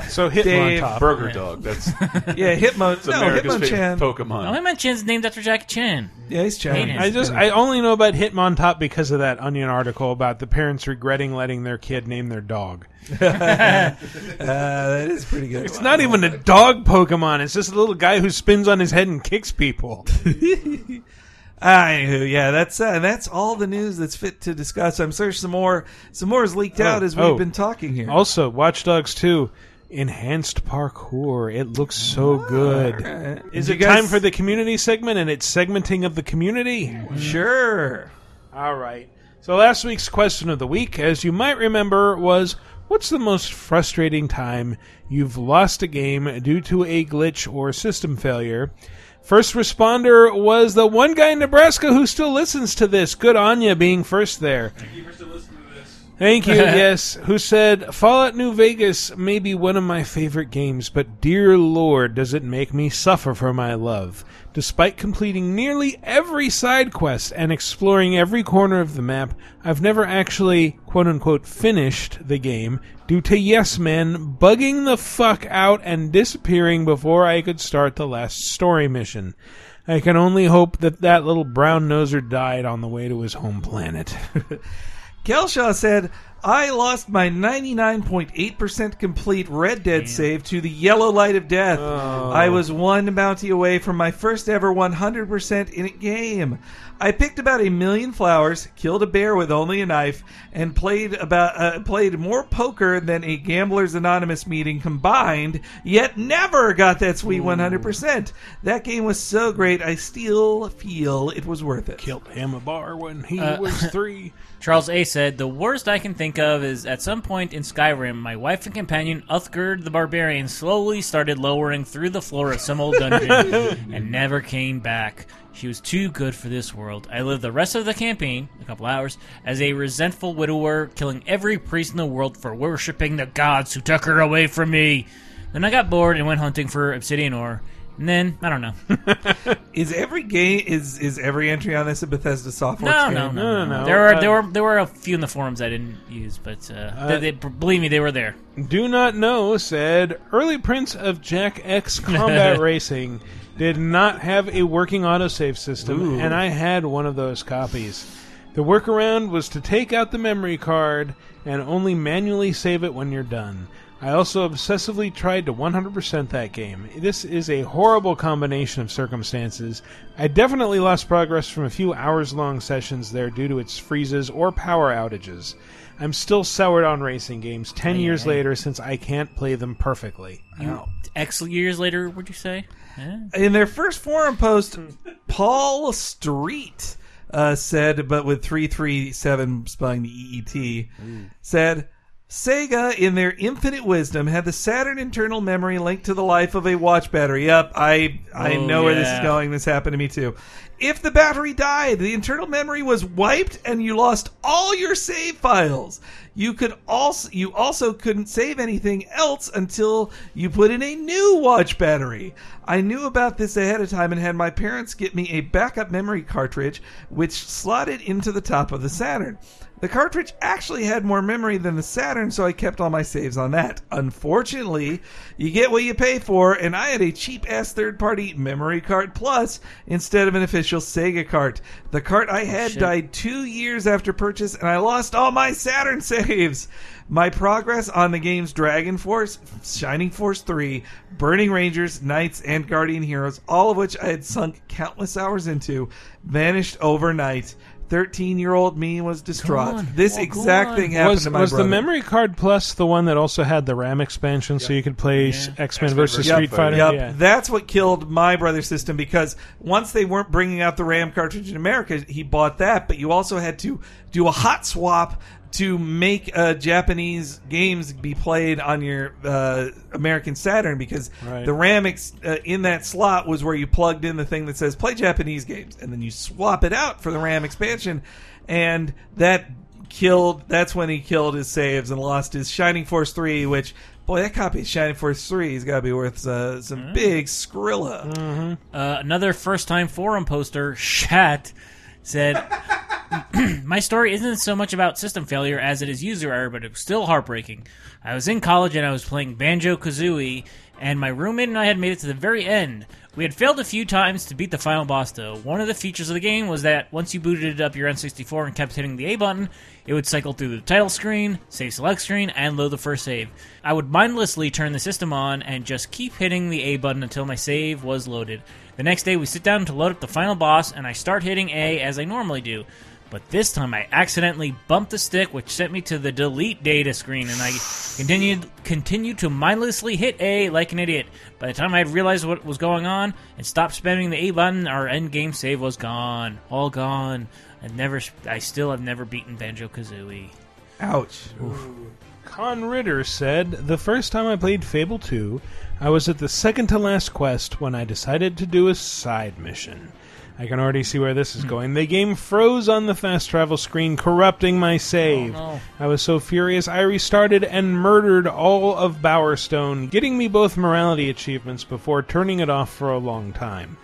So Hitmontop. Dave- Burger Dog that's yeah, Hitmon. it's no, America's Hitmonchan. favorite Pokemon Oh, Hitmonchan's named after Jackie Chan. Yeah, he's Hate Chan. I just I only know about Hitmontop because of that Onion article about the parents regretting letting their kid name their dog. Uh, that is pretty good. It's not even a dog Pokemon. It's just a little guy who spins on his head and kicks people. Anywho, yeah, that's uh, that's all the news that's fit to discuss. I'm sure some more some more is leaked out as we've oh. been talking here. Also, Watch Dogs 2 enhanced parkour. It looks so good. Is You it guys- time for the community segment and it's segmenting of the community? Sure. All right. So last week's question of the week, as you might remember, was what's the most frustrating time you've lost a game due to a glitch or system failure? First responder was the one guy in Nebraska who still listens to this. Good on you being first there. Thank you, yes. Who said, Fallout New Vegas may be one of my favorite games, but dear lord, does it make me suffer for my love. Despite completing nearly every side quest and exploring every corner of the map, I've never actually, quote unquote, finished the game due to Yes Men bugging the fuck out and disappearing before I could start the last story mission. I can only hope that that little brown noser died on the way to his home planet. Kelshaw said, I lost my 99.8% complete Red Dead save to the yellow light of death. I was one bounty away from my first ever 100% in a game. I picked about a million flowers, killed a bear with only a knife, and played about uh, played more poker than a Gamblers Anonymous meeting combined. Yet never got that sweet 100%. That game was so great, I still feel it was worth it. Killed him a bar when he Uh, was three. Charles A said, The worst I can think of is at some point in Skyrim, my wife and companion, Uthgerd the Barbarian, slowly started lowering through the floor of some old dungeon and never came back. She was too good for this world. I lived the rest of the campaign, a couple hours, as a resentful widower, killing every priest in the world for worshipping the gods who took her away from me. Then I got bored and went hunting for obsidian ore. And then, I don't know. Is every game is is every entry on this a Bethesda software? No, game? no, no, no, There were there were there were a few in the forums I didn't use, but uh, Uh, they, they, believe me, they were there. Do not know said early prints of Jak X Combat Racing did not have a working autosave system, Ooh. and I had one of those copies. The workaround was to take out the memory card and only manually save it when you're done. I also obsessively tried to 100% that game. This is a horrible combination of circumstances. I definitely lost progress from a few hours long sessions there due to its freezes or power outages. I'm still soured on racing games 10 Hey, years hey. later since I can't play them perfectly. You, X years later, would you say? Yeah. In their first forum post, Paul Street uh, said, but with 337 spelling the EET, said, Sega, in their infinite wisdom, had the Saturn internal memory linked to the life of a watch battery. Yep, I I Oh, know where this is going. This happened to me too. If the battery died, the internal memory was wiped and you lost all your save files. You could also you also couldn't save anything else until you put in a new watch battery. I knew about this ahead of time and had my parents get me a backup memory cartridge which slotted into the top of the Saturn. The cartridge actually had more memory than the Saturn, so I kept all my saves on that. Unfortunately, you get what you pay for, and I had a cheap ass third party memory card plus instead of an official Sega cart. The cart I oh, had shit. died two years after purchase, and I lost all my Saturn saves. My progress on the games Dragon Force, Shining Force 3, Burning Rangers, Nights, and Guardian Heroes, all of which I had sunk countless hours into, vanished overnight. 13 year old me was distraught. on. This go exact on. thing happened was, to my was brother. the memory card plus the one that also had the RAM expansion, so you could play X Men versus Yep, Street Fighter? Yep. Yeah. That's what killed my brother's system because once they weren't bringing out the RAM cartridge in America, he bought that, but you also had to do a hot swap to make uh, Japanese games be played on your uh, American Saturn because Right. the RAM ex- uh, in that slot was where you plugged in the thing that says play Japanese games, and then you swap it out for the RAM expansion, and that killed. That's when he killed his saves and lost his Shining Force three, which. Boy, that copy of Shining Force 3 has got to be worth uh, some big Skrilla. Uh, another first time forum poster, Shat, said, My story isn't so much about system failure as it is user error, but it was still heartbreaking. I was in college and I was playing Banjo Kazooie, and my roommate and I had made it to the very end. We had failed a few times to beat the final boss, though. One of the features of the game was that once you booted up your N64 and kept hitting the A button, it would cycle through the title screen, save select screen, and load the first save. I would mindlessly turn the system on and just keep hitting the A button until my save was loaded. The next day, we sit down to load up the final boss, and I start hitting A as I normally do. But this time I accidentally bumped the stick, which sent me to the delete data screen, and I continued continued to mindlessly hit A like an idiot. By the time I realized what was going on and stopped spamming the A button, our end game save was gone, all gone. I never, I still have never beaten Banjo Kazooie. Ouch. Con Ritter said, The first time I played Fable 2, I was at the second to last quest when I decided to do a side mission. I can already see where this is going. The game froze on the fast travel screen, corrupting my save. Oh, no. I was so furious, I restarted and murdered all of Bowerstone, getting me both morality achievements before turning it off for a long time.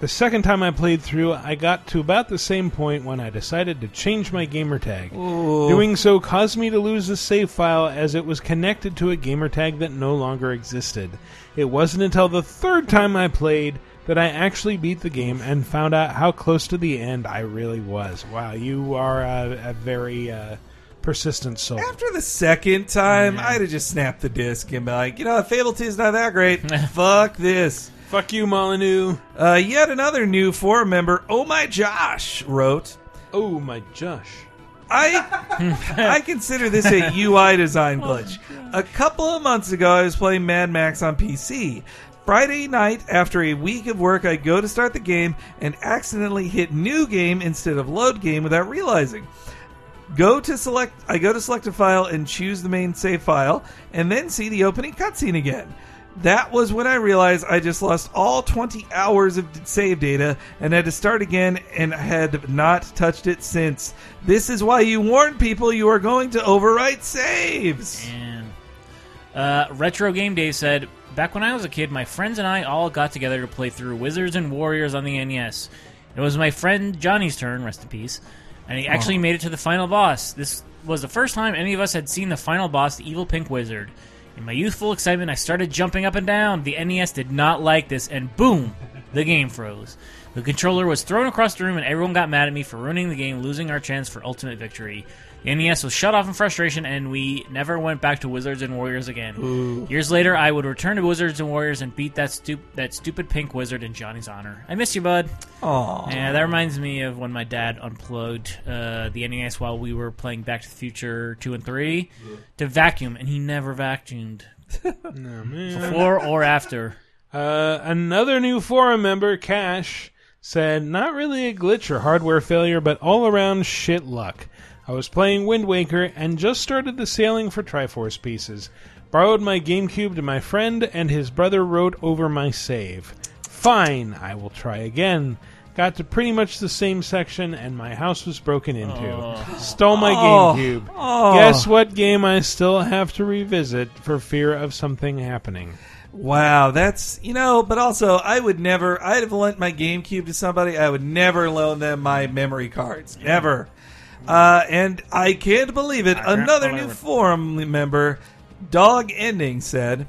The second time I played through, I got to about the same point when I decided to change my gamertag. Ooh. Doing so caused me to lose the save file as it was connected to a gamertag that no longer existed. It wasn't until the third time I played that I actually beat the game and found out how close to the end I really was. Wow, you are a, a very uh, persistent soul. After the second time, I'd have just snapped the disc and be like, you know, Fable 2 is not that great. Fuck this. Fuck you, Molyneux. Uh, yet another new forum member, Oh My Josh, wrote, Oh my Josh. I I consider this a UI design Oh, glitch. A couple of months ago, I was playing Mad Max on PC. Friday night, after a week of work, I go to start the game and accidentally hit new game instead of load game without realizing. Go to select. I go to select a file and choose the main save file, and then see the opening cutscene again. That was when I realized I just lost all 20 hours of save data and had to start again and had not touched it since. This is why you warn people you are going to overwrite saves. And uh, Retro Game Day said, Back when I was a kid, my friends and I all got together to play through Wizards and Warriors on the NES. It was my friend Johnny's turn, rest in peace, and he actually Aw. made it to the final boss. This was the first time any of us had seen the final boss, the Evil Pink Wizard. In my youthful excitement, I started jumping up and down. The NES did not like this, and boom, the game froze. The controller was thrown across the room, and everyone got mad at me for ruining the game, losing our chance for ultimate victory. The NES was shut off in frustration, and we never went back to Wizards and Warriors again. Ooh. Years later, I would return to Wizards and Warriors and beat that, stu- that stupid pink wizard in Johnny's honor. I miss you, bud. Aw. Yeah, that reminds me of when my dad unplugged uh, the NES while we were playing Back to the Future 2 and 3 to vacuum, and he never vacuumed. No. Before or after. Uh, another new forum member, Cash, said, Not really a glitch or hardware failure, but all around shit luck. I was playing Wind Waker and just started the sailing for Triforce pieces. Borrowed my GameCube to my friend, and his brother wrote over my save. Fine, I will try again. Got to pretty much the same section, and my house was broken into. Oh. Stole my Oh. GameCube. Oh. Guess what game I still have to revisit for fear of something happening? Wow, that's you know, but also I would never. I'd have lent my GameCube to somebody. I would never loan them my memory cards. Never. Uh, and I can't believe it. Another new forum member, Dog Ending, said,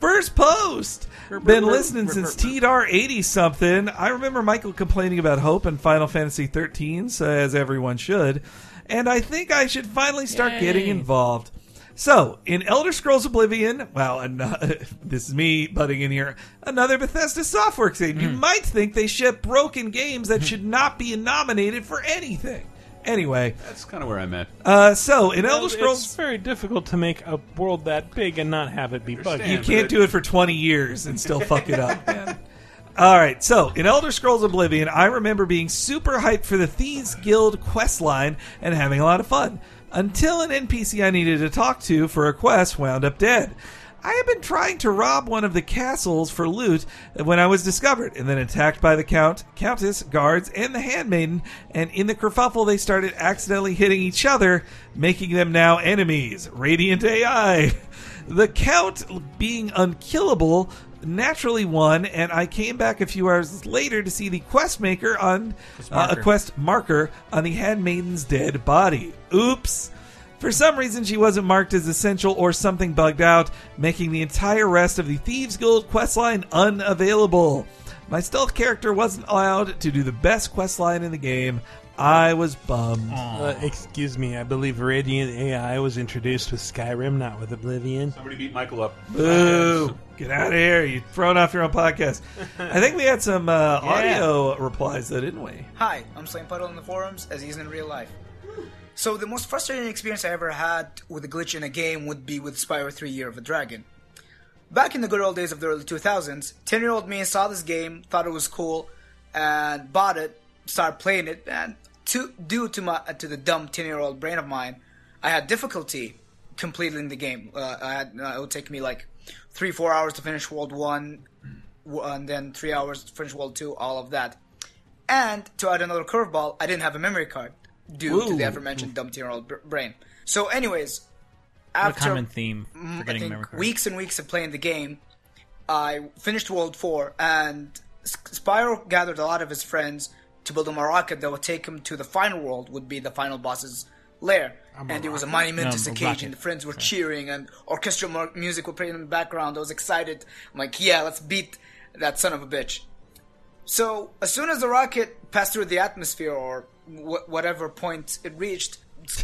First post. Been listening since TDR 80 something. I remember Michael complaining about Hope and Final Fantasy 13, so as everyone should. And I think I should finally start getting involved. So, in Elder Scrolls Oblivion, well, an- this is me butting in here, another Bethesda software game. You might think they ship broken games that should not be nominated for anything. Anyway, That's kind of where I'm at. uh, so in Well, Elder Scrolls, It's very difficult to make a world that big and not have it be buggy. you can't do it for 20 years and still fuck it up, man. All right, so in Elder Scrolls Oblivion, I remember being super hyped for the Thieves Guild quest line and having a lot of fun. Until an NPC I needed to talk to for a quest wound up dead. I had been trying to rob one of the castles for loot when I was discovered, and then attacked by the Count, Countess, guards, and the Handmaiden. And in the kerfuffle, they started accidentally hitting each other, making them now enemies. Radiant AI. The Count, being unkillable, naturally won, and I came back a few hours later to see the quest maker on uh, a quest marker on the Handmaiden's dead body. Oops. For some reason, she wasn't marked as essential or something bugged out, making the entire rest of the Thieves Guild questline unavailable. My stealth character wasn't allowed to do the best questline in the game. I was bummed. Uh, excuse me, I believe Radiant AI was introduced with Skyrim, not with Oblivion. Somebody beat Michael up. Boo! Get out of here! You thrown off your own podcast. I think we had some uh, audio replies though, didn't we? Hi, I'm Slane Puddle in the forums, as he is in real life. So the most frustrating experience I ever had with a glitch in a game would be with Spyro 3 Year of a Dragon. Back in the good old days of the early 2000s, 10-year-old me saw this game, thought it was cool, and bought it, started playing it, and to, due to my to the dumb 10-year-old brain of mine, I had difficulty completing the game. Uh, I had, uh, it would take me like three, four hours to finish World 1, and then three hours to finish World 2, all of that. And to add another curveball, I didn't have a memory card due to the Ooh. aforementioned dumb 10-year-old br- brain. So, anyways, after common theme mm, I think weeks and weeks of playing the game, I finished World 4, and Spyro gathered a lot of his friends to build him a rocket that would take him to the final world, would be the final boss's lair. I'm and it was a monumentous No, occasion. The friends were cheering, and orchestral music would playing in the background. I was excited. I'm like, yeah, let's beat that son of a bitch. So as soon as the rocket passed through the atmosphere, or wh- whatever point it reached,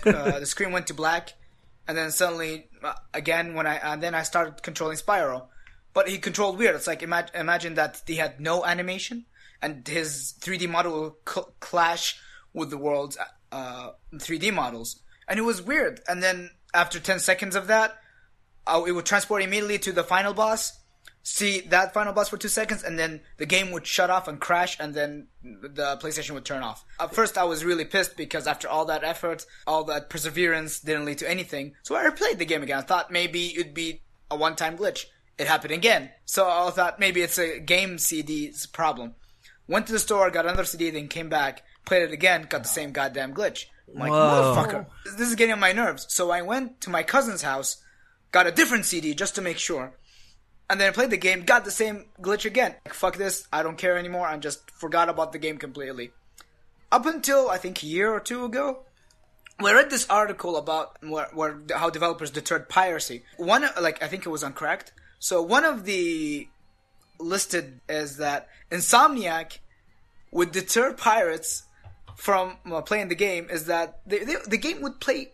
uh, the screen went to black, and then suddenly uh, again when I and then I started controlling Spyro, but he controlled weird. It's like imagine imagine that he had no animation, and his 3D model cl- clash with the world's uh, 3D models, and it was weird. And then after 10 seconds of that, uh, it would transport immediately to the final boss see that final boss for two seconds, and then the game would shut off and crash, and then the PlayStation would turn off. At first, I was really pissed because after all that effort, all that perseverance didn't lead to anything. So I replayed the game again. I thought maybe it'd be a one-time glitch. It happened again. So I thought maybe it's a game CD's problem. Went to the store, got another CD, then came back, played it again, got the same goddamn glitch. I'm like, Whoa. motherfucker, this is getting on my nerves. So I went to my cousin's house, got a different CD just to make sure. And then I played the game, got the same glitch again. Like, fuck this, I don't care anymore, I just forgot about the game completely. Up until, I think, a year or two ago, we read this article about where, where how developers deterred piracy. One, like, I think it was on. So one of the listed is that Insomniac would deter pirates from uh, playing the game is that the game would play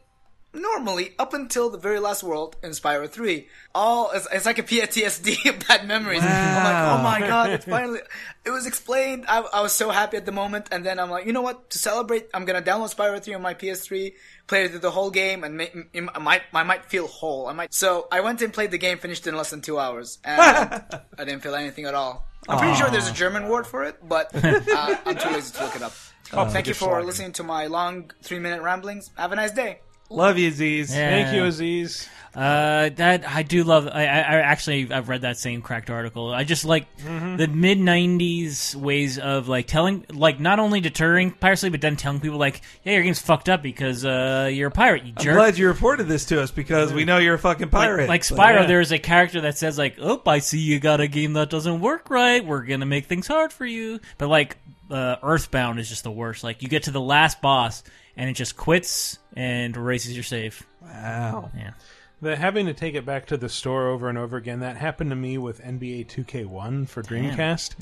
normally up until the very last world in Spyro 3. All it's, it's like a PTSD of bad memories. I'm like, oh my god, it's finally. It was explained. I, I was so happy at the moment, and then I'm like, you know what? To celebrate, I'm gonna download Spyro 3 on my PS3, play through the whole game, and make, I might I might feel whole. I might. So I went and played the game, finished in less than two hours, and I didn't feel anything at all. I'm pretty sure there's a German word for it, but uh, I'm too lazy to look it up. Oh, Thank you for listening to my long three minute ramblings. Have a nice day. Love you, Aziz. Thank you, Aziz. Uh, that I do love. I, I, I actually I've read that same cracked article. I just like Mm-hmm. the mid '90s ways of like telling, like not only deterring piracy, but then telling people like, "Yeah, your game's fucked up because uh, you're a pirate, you I'm jerk." glad you reported this to us because we know you're a fucking pirate. Like, like But- Spyro, there's a character that says like, "Oh, I see you got a game that doesn't work right. We're gonna make things hard for you." But like, uh, Earthbound is just the worst. Like, you get to the last boss and it just quits and erases your save. Wow. Yeah. The having to take it back to the store over and over again that happened to me with NBA 2K1 for Damn. Dreamcast.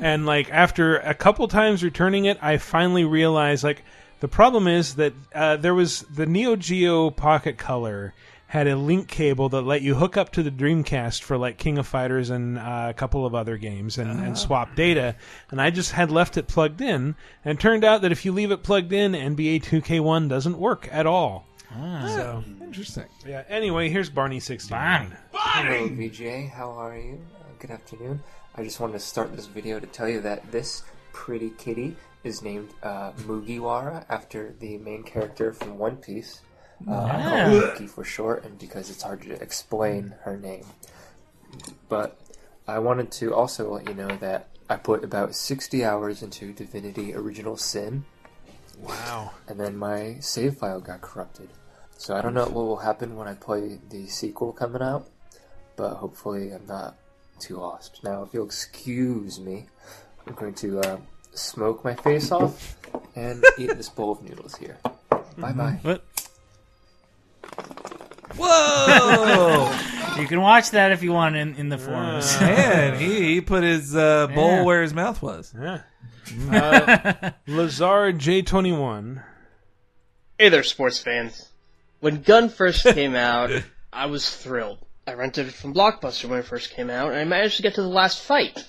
And like after a couple times returning it, I finally realized like the problem is that uh, there was the Neo Geo Pocket Color had a link cable that let you hook up to the Dreamcast for like King of Fighters and uh, a couple of other games and, and swap data. And I just had left it plugged in, and it turned out that if you leave it plugged in, NBA 2K1 doesn't work at all. So interesting. Yeah. Anyway, here's Barney 69. Hello, VJ. How are you? Uh, good afternoon. I just wanted to start this video to tell you that this pretty kitty is named uh, Mugiwara after the main character from One Piece. Uh, I call her Yeah. For short, and because it's hard to explain her name. But I wanted to also let you know that I put about 60 hours into Divinity Original Sin. Wow. And then my save file got corrupted. So I don't know what will happen when I play the sequel coming out, but hopefully I'm not too lost. Now, if you'll excuse me, I'm going to uh, smoke my face off and eat this bowl of noodles here. Bye bye. What? Whoa! you can watch that if you want in, in the forums. Man, he, he put his uh, bowl Yeah. where his mouth was. Yeah. Uh, Lazar J21. Hey there, sports fans. When Gun first came out, I was thrilled. I rented it from Blockbuster when it first came out, and I managed to get to the last fight.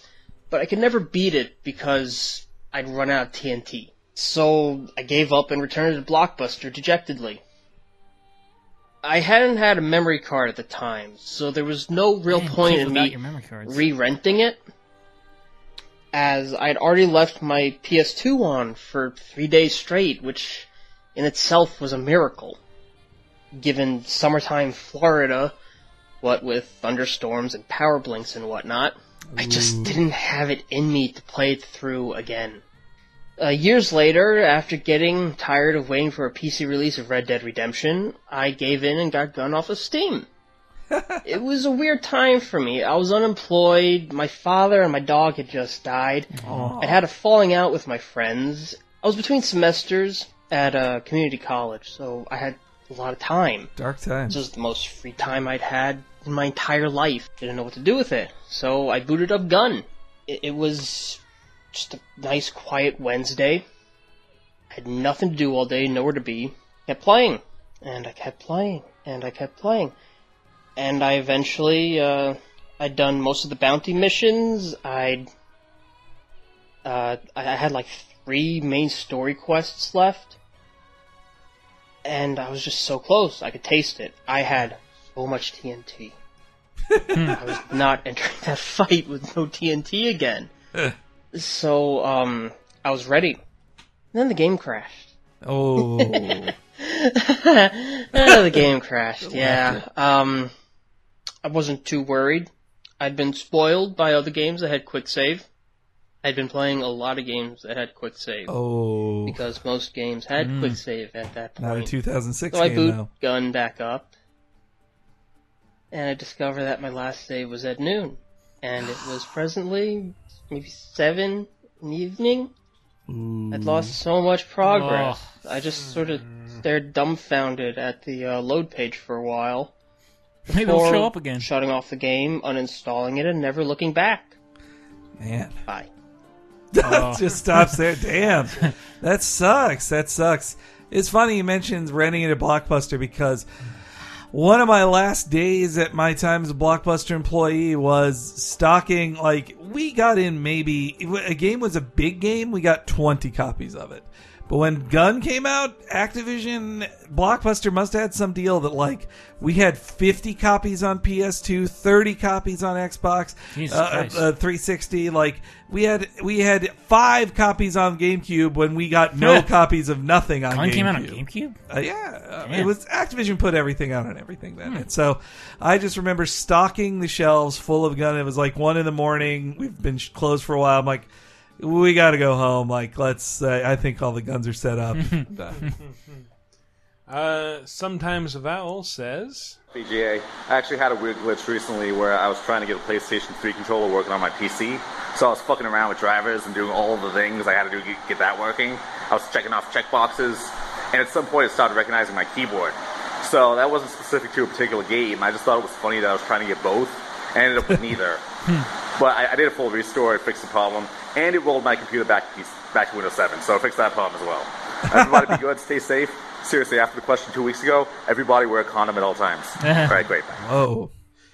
But I could never beat it because I'd run out of TNT. So I gave up and returned it to Blockbuster dejectedly. I hadn't had a memory card at the time, so there was no real Man, point in me your memory cards. re-renting it, as I'd already left my PS2 on for three days straight, which in itself was a miracle. Given summertime Florida, what with thunderstorms and power blinks and whatnot, I just didn't have it in me to play it through again. Uh, years later, after getting tired of waiting for a PC release of Red Dead Redemption, I gave in and got Gun off of Steam. it was a weird time for me. I was unemployed, my father and my dog had just died. I had a falling out with my friends. I was between semesters at a community college, so I had a lot of time. Dark times. This was the most free time I'd had in my entire life. Didn't know what to do with it, so I booted up Gun. It, it was just a nice, quiet Wednesday. I Had nothing to do all day, nowhere to be. Kept playing, and I kept playing, and I kept playing, and I eventually, uh, I'd done most of the bounty missions. I'd, uh, I I had like three main story quests left, and I was just so close. I could taste it. I had so much TNT. I was not entering that fight with no TNT again. So, um, I was ready. then the game crashed. Oh. The game crashed, yeah. Um, I wasn't too worried. I'd been spoiled by other games that had quick save. I'd been playing a lot of games that had quick save. Oh. Because most games had Mm. quick save at that point. Not a 2006 so I boot though. gun back up, and I discover that my last save was at noon, and it was presently maybe seven in the evening. I'd lost so much progress. I just sort of stared dumbfounded at the uh, load page for a while. Maybe it'll show up again. Shutting off the game, uninstalling it, and never looking back. Man. Bye. That just stops there. Damn. That sucks. That sucks. It's funny you mentioned renting it at Blockbuster because one of my last days at my time as a Blockbuster employee was stocking, like, we got in maybe, a game was a big game, we got 20 copies of it. But when Gun came out, Activision, Blockbuster must have had some deal that, like, we had 50 copies on PS2, 30 copies on Xbox, uh, uh, 360. Like, we had we had five copies on GameCube when we got no copies of nothing on GameCube. Gun GameCube. came out on GameCube? Uh, yeah, uh, it was Activision put everything out on everything then. Hmm. And so I just remember stocking the shelves full of gun. It was like one in the morning. We've been sh- closed for a while. I'm like, we got to go home. Like, let's. Uh, I think all the guns are set up. Uh, sometimes Vowel says. VGA. I actually had a weird glitch recently where I was trying to get a PlayStation 3 controller working on my PC. So I was fucking around with drivers and doing all the things I had to do to get- get that working. I was checking off checkboxes, and at some point it started recognizing my keyboard. So that wasn't specific to a particular game. I just thought it was funny that I was trying to get both. I ended up with neither. But I, I did a full restore, it fixed the problem, and it rolled my computer back to, back to Windows 7, so it fixed that problem as well. Everybody be good, stay safe. Seriously, after the question two weeks ago, everybody wear a condom at all times. all right, great. Bye. Whoa.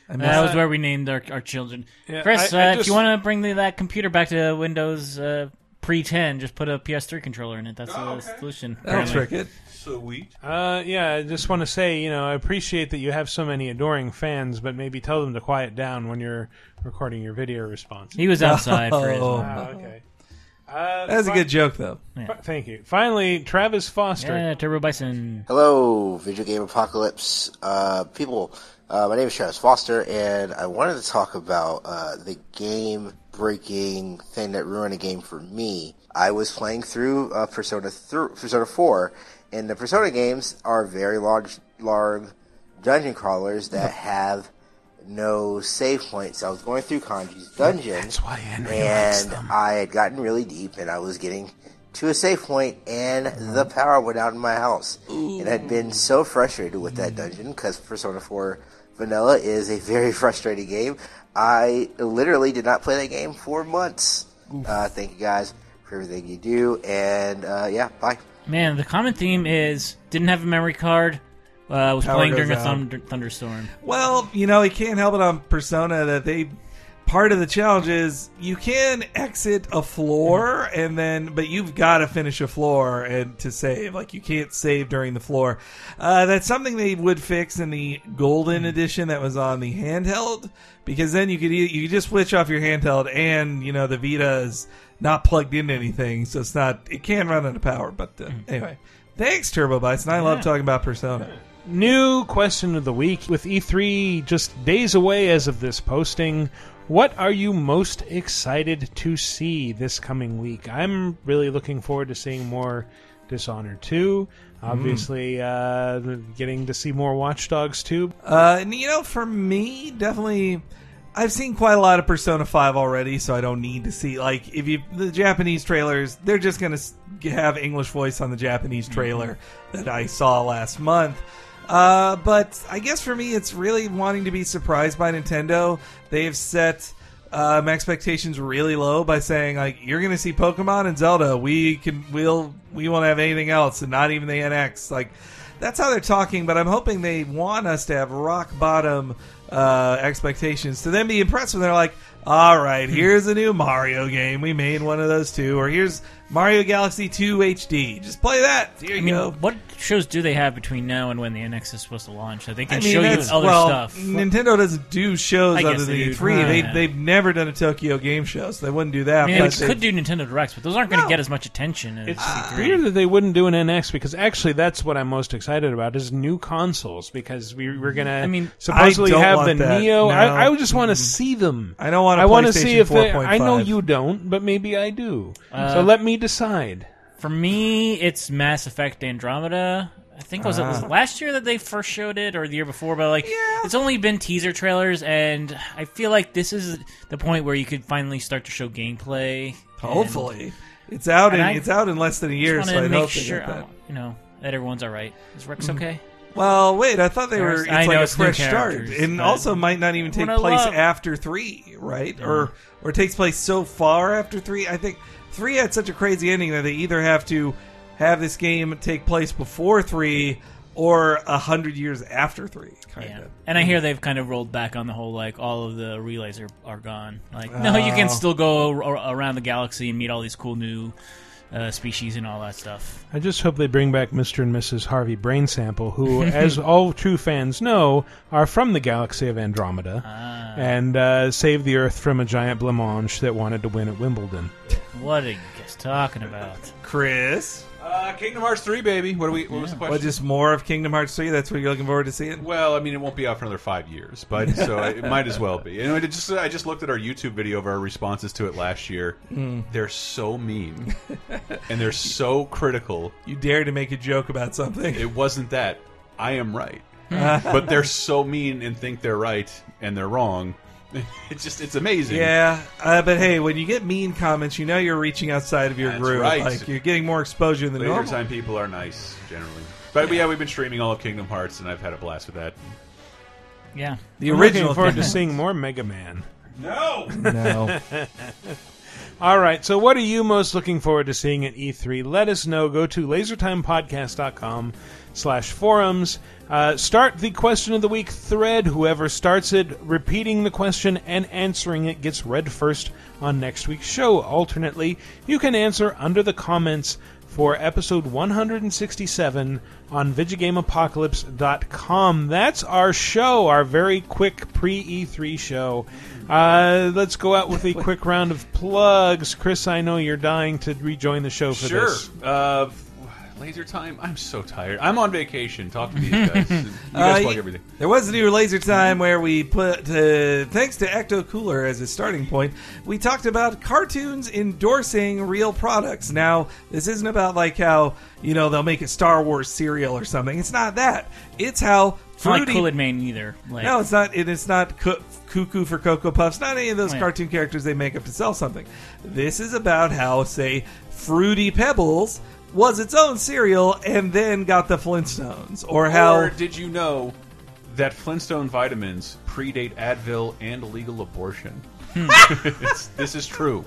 that was where we named our, our children. Yeah, Chris, I- I uh, if you want to bring the, that computer back to Windows uh, pre 10, just put a PS3 controller in it. That's the solution. apparently. Sweet. Uh, yeah, I just want to say, you know, I appreciate that you have so many adoring fans, but maybe tell them to quiet down when you're recording your video response. He was outside for his- Oh. Ah, okay. Uh, That was a good joke, though. fi- Thank you. Finally, Travis Foster. Yeah, Turbo Bison. Hello, Video Game Apocalypse uh, people. Uh, my name is Travis Foster, and I wanted to talk about uh, the game-breaking thing that ruined a game for me. I was playing through uh, Persona th- Persona 4, and the Persona games are very large, large dungeon crawlers that have no save points. I was going through Kanji's dungeon, That's why Henry and. I had gotten really deep, and I was getting to a safe point, and the power went out in my house. And I'd been so frustrated with that dungeon because Persona 4 Vanilla is a very frustrating game. I literally did not play that game for months. Uh, thank you guys for everything you do, and uh, yeah, bye. Man, the common theme is didn't have a memory card. Uh, was Power playing during a out. thunder, thunderstorm. Well, you know, you can't help it on Persona that they part of the challenge is you can exit a floor and then but you've got to finish a floor and to save like you can't save during the floor uh, that's something they would fix in the golden edition that was on the handheld because then you could you could just switch off your handheld and you know the vita is not plugged into anything so it's not it can run out of power but uh, anyway thanks turbo bites and i love talking about persona New question of the week with E3 just days away as of this posting. What are you most excited to see this coming week? I'm really looking forward to seeing more Dishonored 2. Obviously, uh, getting to see more Watch Dogs 2. Uh, and you know, for me, definitely, I've seen quite a lot of Persona Five already, so I don't need to see like if you the Japanese trailers. They're just gonna have English voice on the Japanese trailer that I saw last month. Uh, but I guess for me, it's really wanting to be surprised by Nintendo. They've set um, expectations really low by saying like you're going to see Pokemon and Zelda. We can we'll we won't have anything else, and not even the NX. Like that's how they're talking. But I'm hoping they want us to have rock bottom uh, expectations to then be impressed when they're like, all right, here's a new Mario game. We made one of those too, or here's Mario Galaxy 2 HD. Just play that. Here you I mean, go. what shows do they have between now and when the NX is supposed to launch that they can I mean, show you other well, stuff? Nintendo doesn't do shows I other than. E3. They, Yeah. they've never done a Tokyo Game Show, so they wouldn't do that. I mean, they they- could do Nintendo Directs, but those aren't going to get as much attention as It's E3. weird that they wouldn't do an NX because actually that's what I'm most excited about is new consoles because we, we're gonna I mean, supposedly I don't have want the that. Neo. No. I, I just want to see them. I don't want a I want to see if they, I know you don't, but maybe I do. Uh, so let me decide. For me, it's Mass Effect Andromeda. I think was it was Ah. last year that they first showed it, or the year before. But like, it's only been teaser trailers, and I feel like this is the point where you could finally start to show gameplay. Hopefully, it's out in I it's out in less than a year, so I make hope sure that. you know that everyone's all right. Is Rex okay? Well, wait, I thought they were. It's I like know a fresh start, and also might not even take place love- after three, right? Or or takes place so far after three. I think three had such a crazy ending that they either have to have this game take place before three or a hundred years after three. Kind Yeah. of. And I hear they've kind of rolled back on the whole like all of the relays are, are gone. Like no, you can Oh. still go ar- around the galaxy and meet all these cool new uh, species and all that stuff. I just hope they bring back Mr. and Mrs. Harvey Brain Sample, who, as all true fans know, are from the galaxy of Andromeda, Ah. and uh, save the Earth from a giant blancmange that wanted to win at Wimbledon. What are you guys talking about? Chris, Uh, Kingdom Hearts 3, baby. What, are we, what was the question? Well, just more of Kingdom Hearts three. That's what you're looking forward to seeing. Well, I mean, it won't be out for another five years, but so it might as well be. And I just I just looked at our YouTube video of our responses to it last year. Mm. They're so mean, and they're so critical. You dare to make a joke about something. It wasn't that. I am right, but they're so mean and think they're right and they're wrong. It's just it's amazing. Yeah, uh, but hey, when you get mean comments, you know you're reaching outside of your That's group. right. Like you're getting more exposure than Later normal. time people are nice generally, but yeah. we've been streaming all of Kingdom Hearts, and I've had a blast with that. Yeah, The I'm original Looking forward to seeing more Mega Man. No, No. All right. So, what are you most looking forward to seeing at E3? Let us know. Go to lasertimepodcast.com slash forums. Uh, start the question of the week thread. Whoever starts it, repeating the question and answering it gets read first on next week's show. Alternately, you can answer under the comments for episode 167 on VideoGameApocalypse.com. That's our show, our very quick pre E3 show. Uh, let's go out with a quick round of plugs. Chris, I know you're dying to rejoin the show for Sure. this. Uh, laser time. I'm so tired. I'm on vacation. Talk to these guys. you Uh, guys plug everything. There was a new laser time where we put, uh, thanks to Ecto Cooler as a starting point, we talked about cartoons endorsing real products. Now, this isn't about like how, you know, they'll make a Star Wars cereal or something. It's not that. It's how It's not like Fruity- Kool-Aid Man either. Like, no, it's not. It, it's not cu- cuckoo for Cocoa Puffs. Not any of those Yeah. cartoon characters they make up to sell something. This is about how, say, Fruity Pebbles was its own cereal and then got the Flintstones, or how Or did you know that Flintstone vitamins predate Advil and illegal abortion? It's- this is true.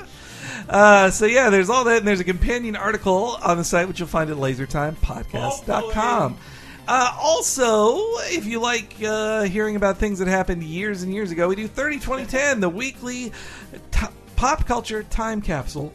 Uh, so yeah, there's all that, and there's a companion article on the site which you'll find at lasertimepodcast.com. Uh, also, if you like uh, hearing about things that happened years and years ago, we do 30 2010, the weekly t- pop culture time capsule,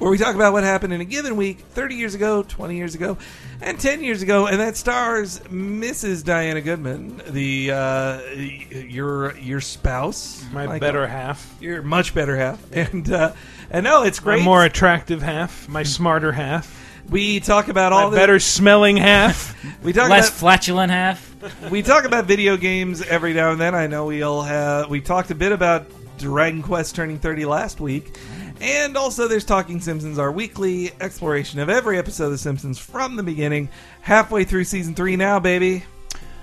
where we talk about what happened in a given week 30 years ago, 20 years ago, and 10 years ago, and that stars Mrs. Diana Goodman, the uh, your your spouse, My Michael. better half. your much better half, and uh, and no, it's great. My more attractive half. My smarter half. We talk about all My the better smelling half. we talk less about flatulent half. we talk about video games every now and then. I know we all have. We talked a bit about Dragon Quest turning 30 last week. And also, there's Talking Simpsons, our weekly exploration of every episode of The Simpsons from the beginning. Halfway through season three now, baby.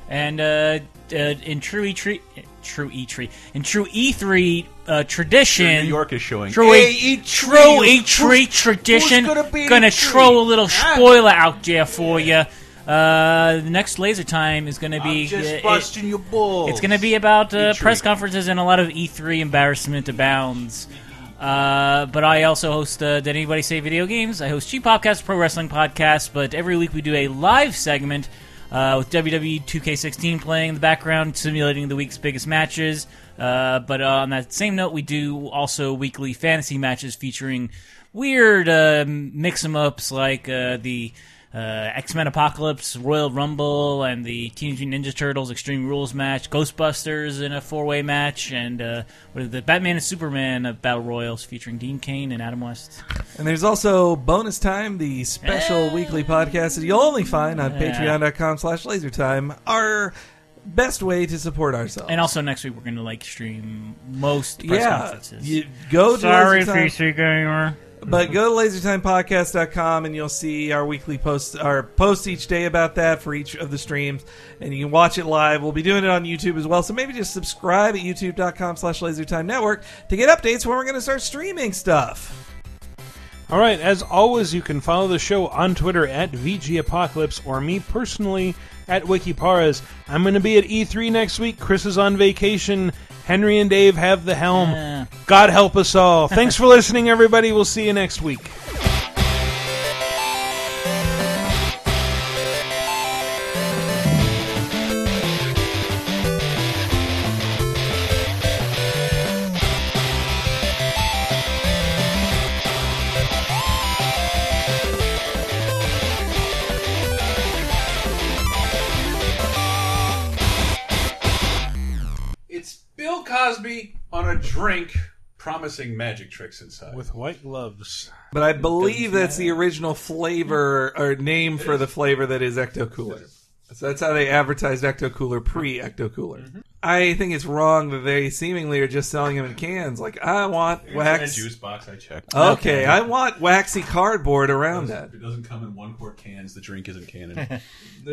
And uh, uh, in true E3, true E3, in true E3 uh, tradition, New York is showing. True, E- E3, true E3 tradition. who's gonna be gonna E3? throw a little Ah. spoiler out there for you. Uh, the next laser time is going to be just uh, it- busting your balls. It's going to be about uh, press conferences and a lot of E3 embarrassment abounds. Uh, but I also host uh, Did Anybody Say Video Games? I host Cheap Podcast, Pro Wrestling Podcast. But every week we do a live segment uh, with WWE 2K16 playing in the background, simulating the week's biggest matches. Uh, but on that same note, we do also weekly fantasy matches featuring weird uh, mix 'em ups like the X Men Apocalypse, Royal Rumble, and the Teenage Mutant Ninja Turtles Extreme Rules match, Ghostbusters in a four way match, and uh, what is the Batman and Superman uh, Battle Royals featuring Dean Cain and Adam West. And there's also Bonus Time, the special weekly podcast that you'll only find on Yeah. patreon.com slash lasertime. Our best way to support ourselves. And also next week we're going to like stream most press yeah, conferences. you go to Sorry, Laser Time. PC Gamer. But go to lasertimepodcast.com and you'll see our weekly posts, our posts each day about that for each of the streams. And you can watch it live. We'll be doing it on YouTube as well. So maybe just subscribe at youtube.com slash lasertime network to get updates when we're going to start streaming stuff. All right, as always, you can follow the show on Twitter at VG Apocalypse or me personally at Wikiparas. I'm going to be at E3 next week. Chris is on vacation. Henry and Dave have the helm. God help us all. Thanks for listening, everybody. We'll see you next week. On a drink, promising magic tricks inside. With white gloves. But I believe that's the original flavor or name for the flavor that is Ecto Cooler. So that's how they advertised Ecto Cooler pre Ecto Cooler. Mm-hmm. I think it's wrong that they seemingly are just selling them in cans. Like I want Here's wax. that juice box I checked. Okay, I want waxy cardboard around that. If it doesn't come in one quart cans, the drink isn't canon.